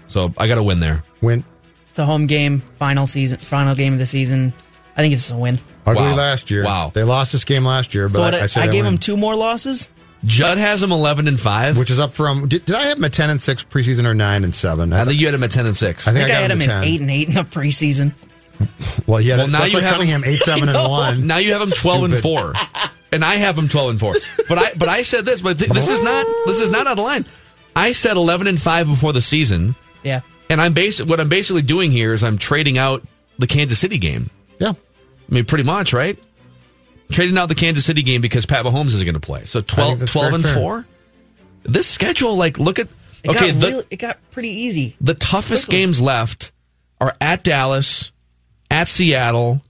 So I got to win there. Win. It's a home game, final season, final game of the season. I think it's a win. Ugly Wow. last year. Wow. They lost this game last year, but So what, I, I, I, said they gave win. them two more losses. Judd has them 11 and 5. which is up from. Did, did I have them at ten and six preseason or nine and seven? I think you had them at 10 and 6. I I think think I, got had them them at eight and eight in the preseason. Well, yeah, Well, now that's you like have Cunningham them- eight seven and one. Now you have them 12 and 4. And I have them 12 and 4. But I but I said this, but th- this is not this is not out of line. I said 11 and 5 before the season, Yeah. and I'm basi- what I'm basically doing here is I'm trading out the Kansas City game. Yeah, I mean, pretty much, right? Trading out the Kansas City game because Pat Mahomes isn't going to play. So 12, 12 and fair. 4. This schedule, like, look at. It okay, got the, real, it got pretty easy. the toughest quickly. games left are at Dallas, at Seattle,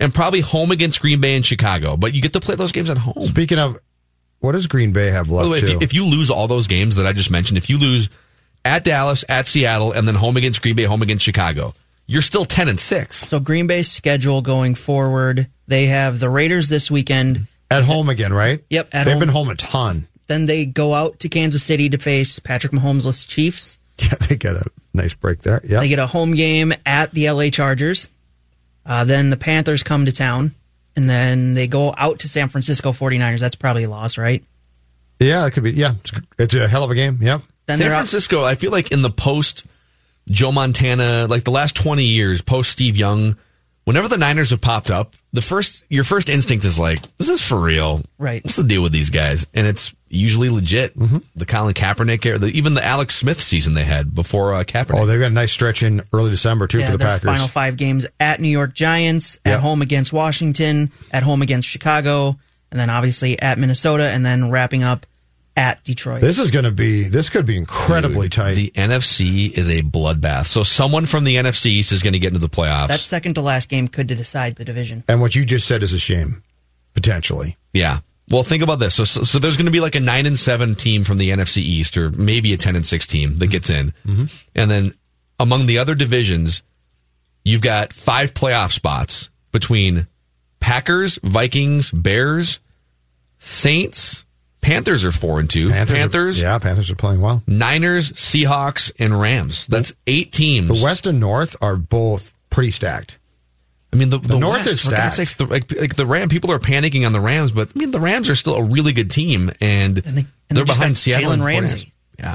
and probably home against Green Bay and Chicago. But you get to play those games at home. Speaking of, what does Green Bay have By left the way, if too? you, if you lose all those games that I just mentioned, if you lose at Dallas, at Seattle, and then home against Green Bay, home against Chicago, you're still 10 and 6. So Green Bay's schedule going forward, they have the Raiders this weekend. at home again, right? Yep, at They've home. been home a ton. Then they go out to Kansas City to face Patrick Mahomes' Chiefs. Yeah, they get a nice break there. Yeah, They get a home game at the LA Chargers. Uh, then the Panthers come to town. And then they go out to San Francisco 49ers. That's probably a loss, right? yeah, it could be. Yeah, it's, it's a hell of a game. Yep. Then San they're out. Francisco, I feel like in the post Joe Montana, like the last 20 years, post Steve Young, whenever the Niners have popped up, the first your first instinct is like, this is for real. Right. What's the deal with these guys? And it's usually legit. Mm-hmm. The Colin Kaepernick era, the, even the Alex Smith season they had before uh, Kaepernick. Oh, they've got a nice stretch in early December too yeah, for the their Packers. final five games at New York Giants, at home against Washington, at home against Chicago, and then obviously at Minnesota, and then wrapping up at Detroit. This is going to be. This could be incredibly Dude, tight. The NFC is a bloodbath. So someone from the NFC East is going to get into the playoffs. that second to last game could decide the division. and what you just said is a shame, potentially. Yeah. Well, think about this. So, so, so there's going to be like a nine and seven team from the NFC East, or maybe a ten and six team that mm-hmm. gets in, mm-hmm. and then among the other divisions, you've got five playoff spots between Packers, Vikings, Bears, Saints, Panthers are four and two, Panthers, are- yeah, Panthers are playing well. Niners, Seahawks, and Rams. That's eight teams. The West and North are both pretty stacked. I mean, the, the, North West, is for God's stacked. sakes, the, like, like the Ram, people are panicking on the Rams, but I mean, the Rams are still a really good team, and, And they- and they're they behind Seattle Jalen and 49ers. Ramsey. Yeah.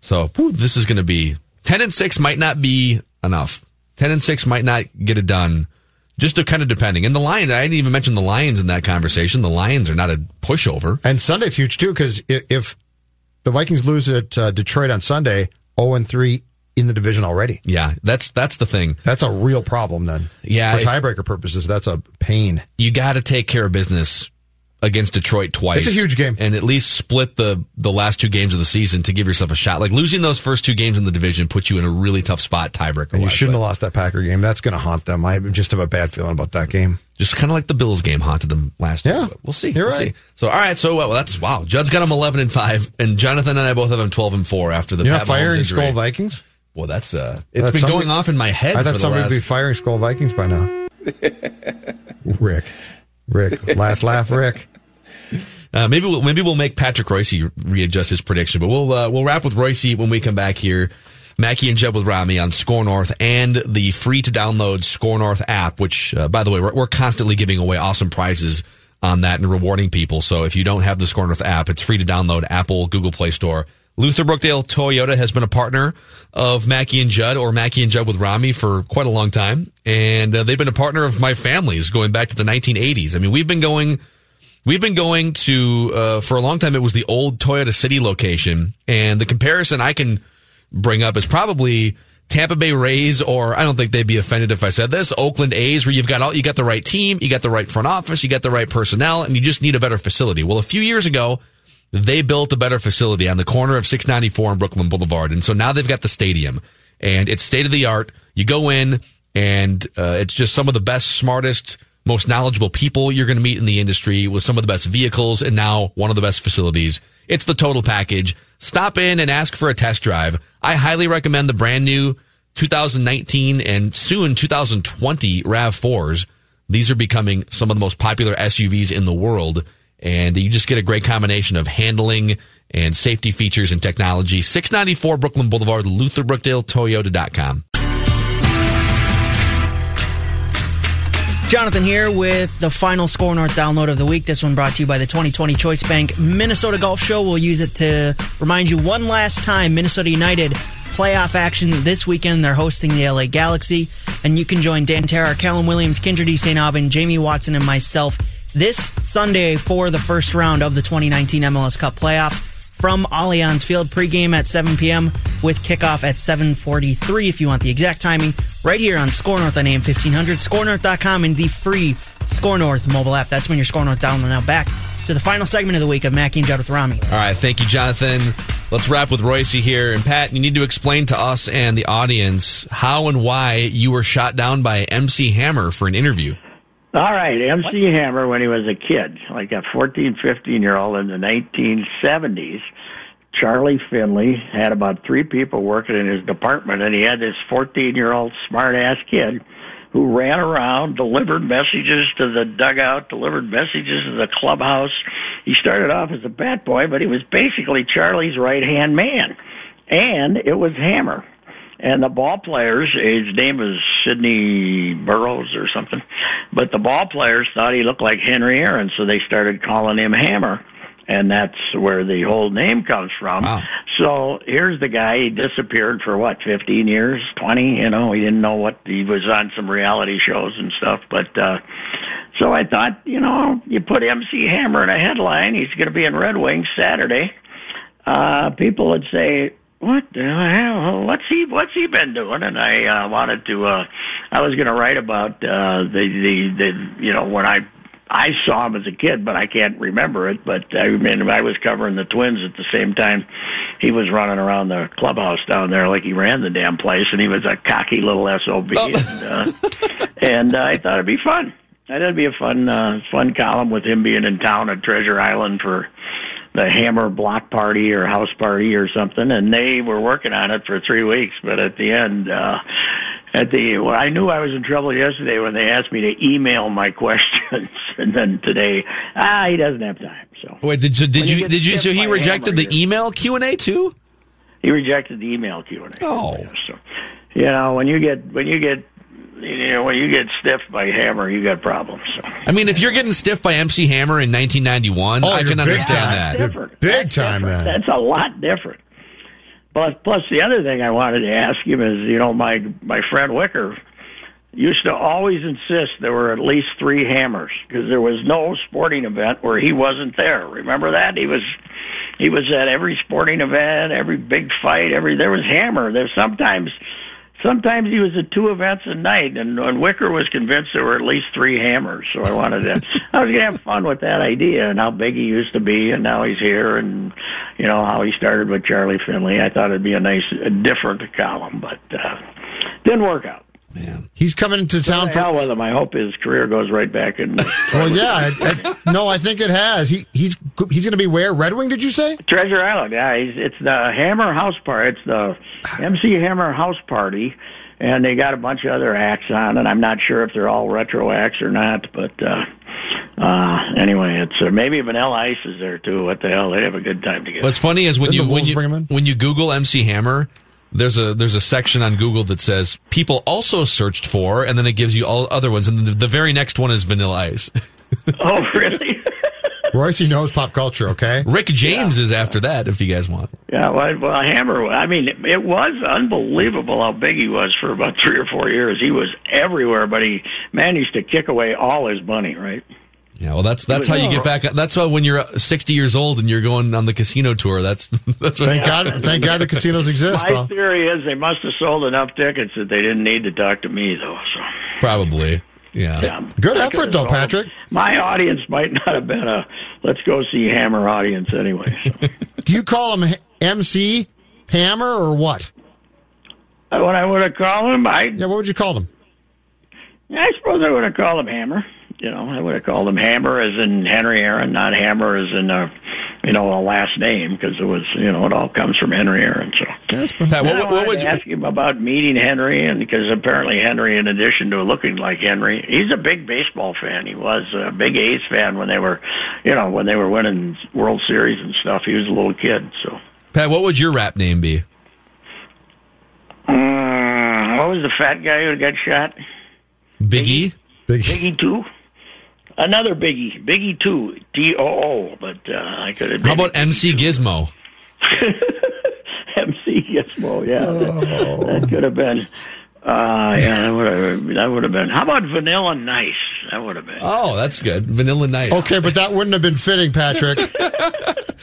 So whew, this is going to be ten and six. Might not be enough. Ten and six might not get it done. Just to kind of depending. And the Lions, I didn't even mention the Lions in that conversation. The Lions are not a pushover. And Sunday's huge too because if the Vikings lose at uh, Detroit on Sunday, zero and three in the division already. Yeah, that's that's the thing. That's a real problem then. Yeah, for tiebreaker purposes, that's a pain. You got to take care of business against Detroit twice. It's a huge game. And at least split the the last two games of the season to give yourself a shot. Like losing those first two games in the division puts you in a really tough spot tiebreaker. And you shouldn't have lost that Packer game. That's going to haunt them. I just have a bad feeling about that game. Just kind of like the Bills game haunted them last Yeah. year. But We'll see. You're we'll right. see. So all right, so well, that's wow. Judd's got them eleven and five, and Jonathan and I both have them twelve and four after the You're Pat not firing. Skol Vikings? Well, that's uh, it's been somebody- going off in my head. I for thought the somebody would be firing Skol Vikings by now. Rick. Rick. Last laugh, Rick. Uh, maybe we'll, maybe we'll make Patrick Reusse readjust his prediction, but we'll uh, we'll wrap with Royce when we come back here. Mackey and Jeb with Rami on SKOR North and the free to download SKOR North app, which uh, by the way we're, we're constantly giving away awesome prizes on that and rewarding people. So if you don't have the SKOR North app, it's free to download Apple, Google Play Store. Luther Brookdale Toyota has been a partner of Mackey and Judd or Mackey and Judd with Rami for quite a long time. And uh, they've been a partner of my family's going back to the 1980s. I mean, we've been going We've been going to uh, for a long time. It was the old Toyota City location, and the comparison I can bring up is probably Tampa Bay Rays, or I don't think they'd be offended if I said this. Oakland A's, where you've got all you got the right team, you got the right front office, you got the right personnel, and you just need a better facility. Well, a few years ago, they built a better facility on the corner of 694 and Brooklyn Boulevard, and so now they've got the stadium, and it's state of the art. You go in, and uh, it's just some of the best, smartest most knowledgeable people you're going to meet in the industry with some of the best vehicles and now one of the best facilities. It's the total package. Stop in and ask for a test drive. I highly recommend the brand new 2019 and soon 2020 RAV4s. These are becoming some of the most popular SUVs in the world. And you just get a great combination of handling and safety features and technology. 694 Brooklyn Boulevard, LutherBrookdaleToyota.com. Jonathan here with the final SKOR North download of the week. This one brought to you by the 2020 Choice Bank Minnesota Golf Show. We'll use it to remind you one last time Minnesota United playoff action this weekend. They're hosting the LA Galaxy. And you can join Dan Terra, Callum Williams, Kyndra de St. Aubin, Jamie Watson, and myself this Sunday for the first round of the 2019 MLS Cup playoffs from Allianz Field. Pregame at 7 p.m. with kickoff at 7:43. If you want the exact timing, right here on SKOR North on AM 1500, SKORNorth.com, and the free SKOR North mobile app. That's when your SKOR North download. Now back to the final segment of the week of Mackey and Judd with Rami. All right, thank you, Jonathan. Let's wrap with Royce here. And Pat, you need to explain to us and the audience how and why you were shot down by MC Hammer for an interview. All right, MC Hammer, when he was a kid, like a 14, 15 year old in the 1970s, Charlie Finley had about three people working in his department, and he had this 14 year old smart ass kid who ran around, delivered messages to the dugout, delivered messages to the clubhouse. He started off as a bat boy, but he was basically Charlie's right hand man. And it was Hammer. And the ball players, his name was Sidney Burrows or something, but the ball players thought he looked like Henry Aaron, so they started calling him Hammer. And that's where the whole name comes from. So here's the guy. He disappeared for what, 15 years, 20? You know, he didn't know what he was on some reality shows and stuff. But uh, so I thought, you know, you put MC Hammer in a headline. He's going to be in Red Wings Saturday. Uh, people would say, what the hell? What's he? What's he been doing? And I uh, wanted to. Uh, I was going to write about uh, the the the you know when I I saw him as a kid, but I can't remember it. But I mean, I was covering the Twins at the same time. He was running around the clubhouse down there like he ran the damn place, and he was a cocky little sob. And, uh, and uh, I thought it'd be fun. I thought it'd be a fun uh, fun column with him being in town at Treasure Island for the Hammer block party or house party or something, and they were working on it for three weeks. But at the end, uh, at the well, I knew I was in trouble yesterday when they asked me to email my questions, and then today, ah, he doesn't have time. So Wait, did, so did you you did you so he rejected the email Q and A too? he rejected the email Q and A. Oh, so you know when you get when you get you know when you get stiffed by Hammer, you got problems. I mean, if you're getting stiff by MC Hammer in 1991, Oh, I can understand time. that. Big That's time, different. man. That's a lot different. But Plus, plus the other thing I wanted to ask him is, you know, my my friend Wicker used to always insist there were at least three hammers because there was no sporting event where he wasn't there. Remember that he was he was at every sporting event, every big fight, every there was hammer. There's sometimes sometimes he was at two events a night, and, and Wicker was convinced there were at least three hammers. So I wanted to, I was gonna have fun with that idea and how big he used to be, and now he's here, and you know how he started with Charlie Finley. I thought it'd be a nice, a different column, but uh, didn't work out. He's coming into town To for. hell with him. I hope his career goes right back in. Well, yeah. I, I, no, I think it has. He he's he's going to be where? Red Wing? Did you say? Treasure Island, yeah. He's, it's the Hammer House Party. It's the MC Hammer House Party, and they got a bunch of other acts on, and I'm not sure if they're all retro acts or not, but uh, uh, anyway, it's uh, maybe Vanilla Ice is there too. What the hell? They have a good time together. What's funny is when Didn't you when you bring him in? when you Google MC Hammer, there's a there's a section on Google that says people also searched for, and then it gives you all other ones, and the, the very next one is Vanilla Ice. oh, really? Royce, knows pop culture. Okay. Rick James is after that. If you guys want, Yeah, well, well, Hammer. I mean, it, it was unbelievable how big he was for about three or four years. He was everywhere, but he managed to kick away all his money. Right? Yeah. Well, that's that's how you get back. That's how when you're uh, 60 years old and you're going on the casino tour. That's that's what. Thank God. Thank God the casinos exist. My Though. theory is they must have sold enough tickets that they didn't need to talk to me, though. So. Probably. Yeah. Yeah. Good I effort, though, Patrick. My audience might not have been a let's go see Hammer audience anyway. So. Do you call him MC Hammer or what? Uh, what I would have called him, I Yeah. What would you call him? I suppose I would have called him Hammer. You know, I would have called him Hammer as in Henry Aaron, not Hammer as in a, you know, a last name because it was, you know, it all comes from Henry Aaron. So. Pat, I what, what, wanted would you, ask him about meeting Henry, and because apparently Henry, in addition to looking like Henry, he's a big baseball fan. He was a big A's fan when they were, you know, when they were winning World Series and stuff. He was a little kid, so. Pat? What would your rap name be? Mm, what was the fat guy who got shot? Biggie. Big. Biggie two. Another Biggie, Biggie two, D O O. But uh, I could have. How about MC Gizmo? MC Gizmo? Yeah, that, that could have been. Uh, yeah, that would have. That would have been. How about Vanilla Nice? That would have been. Oh, that's good. Vanilla Nice. Okay, but that wouldn't have been fitting, Patrick.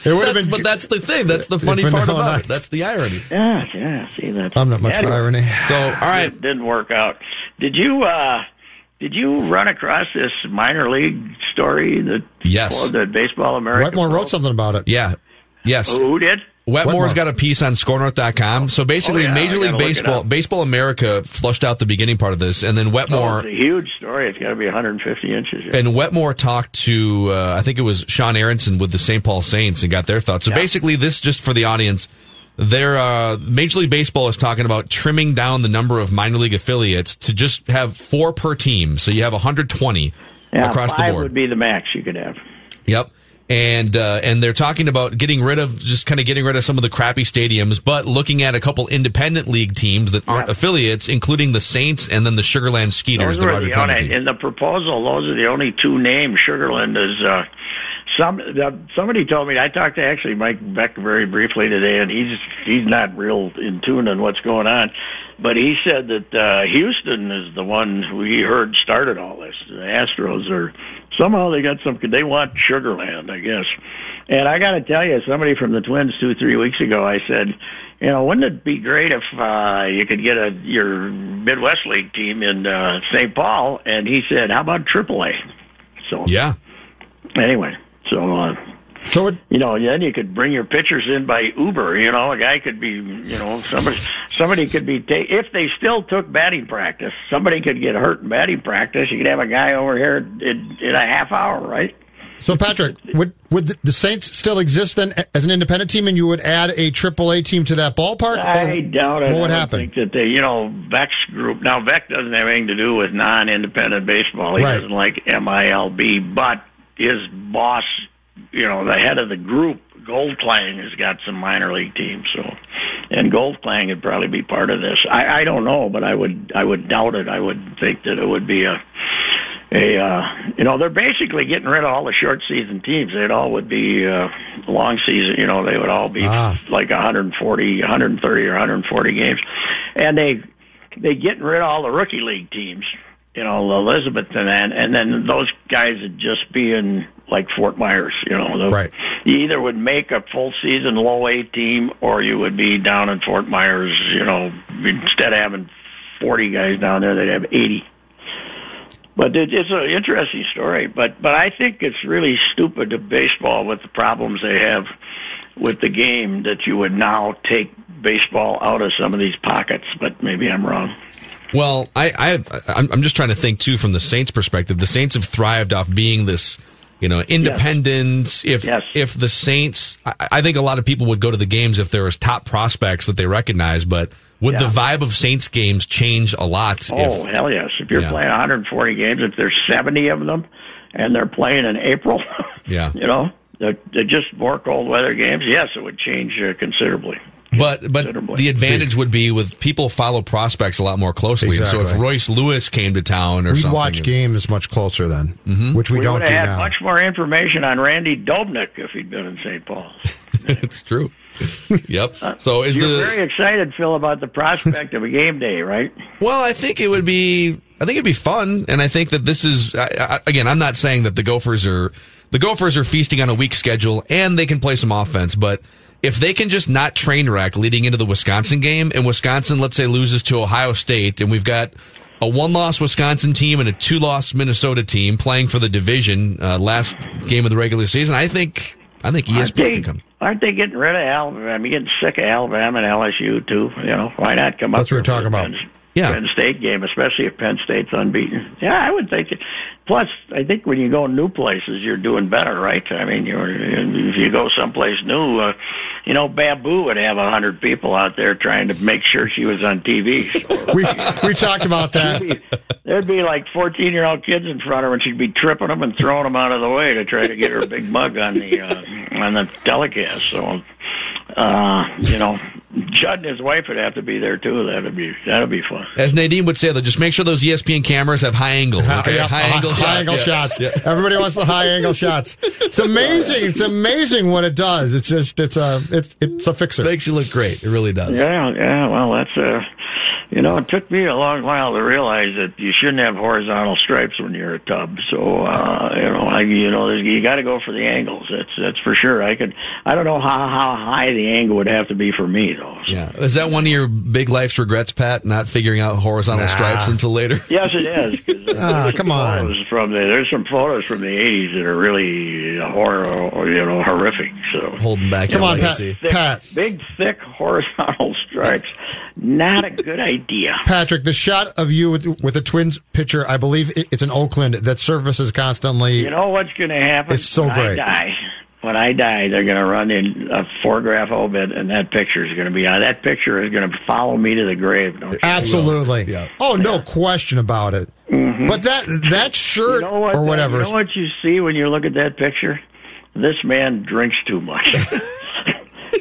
It would have been. but that's the thing. That's the funny part about Nice. it. That's the irony. Yeah, yeah. See that? I'm not much for irony. So, all right. It didn't work out. Did you? uh Did you run across this minor league story that? Yes. That Baseball America. Wetmore wrote something about it. Yeah. Yes. Oh, who did? Wetmore's Wetmore. got a piece on skornorth.com. So basically, Oh, yeah, Major League gotta look it Baseball. Baseball America flushed out the beginning part of this, and then Oh, Wetmore it's a huge story. It's got to be 150 inches. yeah. and Wetmore talked to uh, I think it was Sean Aronson with the St. Paul Saints and got their thoughts. So Yeah. basically, this just for the audience. Their uh, Major League Baseball is talking about trimming down the number of minor league affiliates to just have four per team. So you have 120 Yeah, across the five board. would be the max you could have. Yep. And uh, and they're talking about getting rid of just kind of getting rid of some of the crappy stadiums, but looking at a couple independent league teams that aren't Yeah. affiliates, including the Saints and then the Sugarland Skeeters, Those the the only in the proposal. Those are the only two names. Sugarland is uh, some. Somebody told me I talked to actually Mike Veeck very briefly today, and he's he's not real in tune on what's going on. But he said that uh, Houston is the one who he heard started all this. The Astros are somehow they got some. They want Sugarland, I guess. And I got to tell you, somebody from the Twins two three weeks ago, I said, you know, wouldn't it be great if uh, you could get a your Midwest League team in uh, St. Paul? And he said, how about AAA? So Yeah. anyway, so. Uh, So it, you know, then you could bring your pitchers in by Uber. You know, a guy could be, you know, somebody somebody could be ta- if they still took batting practice. Somebody could get hurt in batting practice. You could have a guy over here in, in a half hour, right? so Patrick, would would the- Saints still exist then as an independent team, and you would add a AAA team to that ballpark? I doubt it. What would happen? Think that they, you know, Veeck's group. Now Beck doesn't have anything to do with non-independent baseball. He Right. doesn't like MILB, but his boss, you know, the head of the group, Goldklang, has got some minor league teams. So, and Goldklang would probably be part of this. I, I don't know, but I would, I would doubt it. I would think that it would be a. A, uh, you know, they're basically getting rid of all the short season teams. They'd all would be uh, long season. You know, they would all be Ah. like 140, 130 or 140 games, and they they getting rid of all the rookie league teams. You know, Elizabeth and then and then those guys would just be in like Fort Myers. You know, the, Right. You either would make a full season low A team, or you would be down in Fort Myers. You know, instead of having 40 guys down there, they'd have 80. But it, it's an interesting story. But but I think it's really stupid to baseball with the problems they have with the game that you would now take baseball out of some of these pockets. But maybe I'm wrong. Well, I, I I'm I'm just trying to think too from the Saints' perspective. The Saints have thrived off being this, you know, independent. If if the Saints, I, I think a lot of people would go to the games if there was top prospects that they recognize. But would the vibe of Saints games change a lot? Oh if, hell yes! If you're Yeah. playing 140 games, if there's 70 of them, and they're playing in April, yeah. you know, they're, they're just more cold weather games. Yes, it would change uh, considerably. But but the advantage would be with people follow prospects a lot more closely. So if Royce Lewis came to town or We'd something, watch games much closer then, mm-hmm. which we, we don't would do have had now. much more information on Randy Dobnak if he'd been in St. Paul. it's true. yep. Uh, so is You're the very excited, Phil, about the prospect of a game day, right? Well, I think it would be. I think it'd be fun, and I think that this is I, I, again. I'm not saying that the Gophers are the Gophers are feasting on a weak schedule, and they can play some offense. But if they can just not train wreck leading into the Wisconsin game, and Wisconsin, let's say, loses to Ohio State, and we've got a one-loss Wisconsin team and a two-loss Minnesota team playing for the division uh, last game of the regular season, I think I think E Aren't ESPN they, can come. aren't they getting rid of Alabama? I mean, getting sick of Alabama and LSU too. You know, why not come up? That's what we're talking about. Penn, Yeah. Penn State game, especially if Penn State's unbeaten. Yeah, I would think. It. Plus, I think when you go new places, you're doing better, right? I mean, you're if you go someplace new, uh, you know, Babu would have a hundred people out there trying to make sure she was on TV. we we talked about that. There'd be like 14 year old kids in front of her, and she'd be tripping them and throwing them out of the way to try to get her big mug on the uh, on the telecast. So, uh, you know, Judd and his wife would have to be there too. That'd be that'd be fun. As Nadine would say, though, just make sure those ESPN cameras have high angle. Okay, Yeah, high angle high shots. angle Yeah. shots. Yeah. Everybody wants the high angle shots. It's amazing. It's amazing what it does. It's just it's a it's it's a fixer. It Makes you look great. It really does. Yeah, yeah. Well, that's uh, you know, it took me a long while to realize that you shouldn't have horizontal stripes when you're a tub. So, uh, you know, I, you know, you got to go for the angles. That's that's for sure. I could. I don't know how how high the angle would have to be for me though. Yeah. Is that one of your big life's regrets, Pat? Not figuring out horizontal Nah. stripes until later? Yes, it is. Ah, come on. From the, there's some photos from the '80s that are really horror, you know, horrific. So Holding back Come on, Pat. thick, Pat. big, thick horizontal stripes. Not a good idea. Patrick, the shot of you with, with a Twins pitcher, I believe it's in Oakland that surfaces constantly. You know what's going to happen? It's so when great. I die, when I die, they're going to run in a four-graph obit, and uh, that picture is going to be on. That picture is going to follow me to the grave. Don't you? Absolutely. Yeah. Oh, no question about it. Mm-hmm. But that that shirt You know what? or whatever. You know what you see when you look at that picture? This man drinks too much.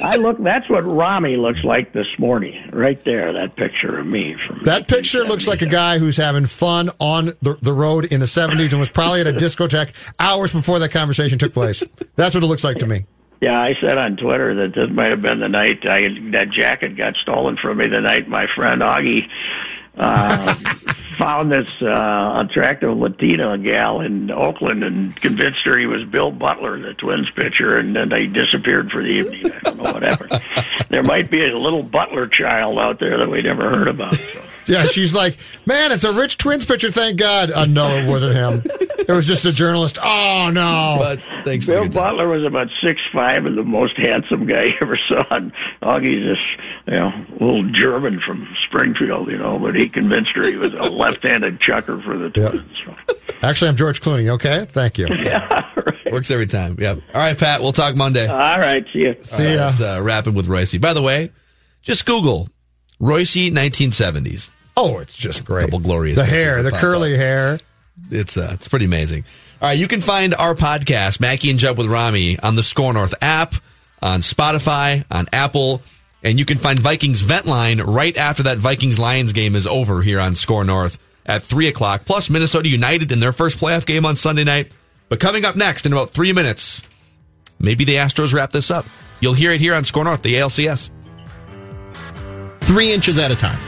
I look. That's what Rami looks like this morning, right there. That picture of me from That picture looks like a guy who's having fun on the, the road in the 70s and was probably at a discotheque hours before that conversation took place. That's what it looks like to me. Yeah, I said on Twitter that this might have been the night I, that jacket got stolen from me. The night my friend Augie uh, found this uh, attractive Latina gal in Oakland and convinced her he was Bill Butler, the Twins pitcher, and then they disappeared for the evening. I don't know what happened. there might be a little Butler child out there that we never heard about. So. Yeah, she's like, man, it's a rich Twins picture. thank God. Uh, no, it wasn't him. It was just a journalist. Oh, no. But thanks for Bill your. Butler was about six five and the most handsome guy you ever saw. And Augie's this, you know, little German from Springfield, you know, but he convinced her he was a left-handed chucker for the Yep. Twins. So. Actually, I'm George Clooney, okay? Thank you. Yeah, right. Works every time. Yep. All right, Pat. We'll talk Monday. All right, see you. See ya. Let's uh, wrapping with Royce. By the way, just Google Royce 1970s. Oh, it's just great. Couple glorious The hair, the pop curly hair. It's uh, it's pretty amazing. All right, you can find our podcast, Mackey and Judd with Rami, on the SKOR North app, on Spotify, on Apple, and you can find Vikings Vent Line right after that Vikings Lions game is over here on SKOR North at three o'clock. Plus Minnesota United in their first playoff game on Sunday night. But coming up next in about three minutes, maybe the Astros wrap this up. You'll hear it here on SKOR North, the ALCS. Three inches at a time.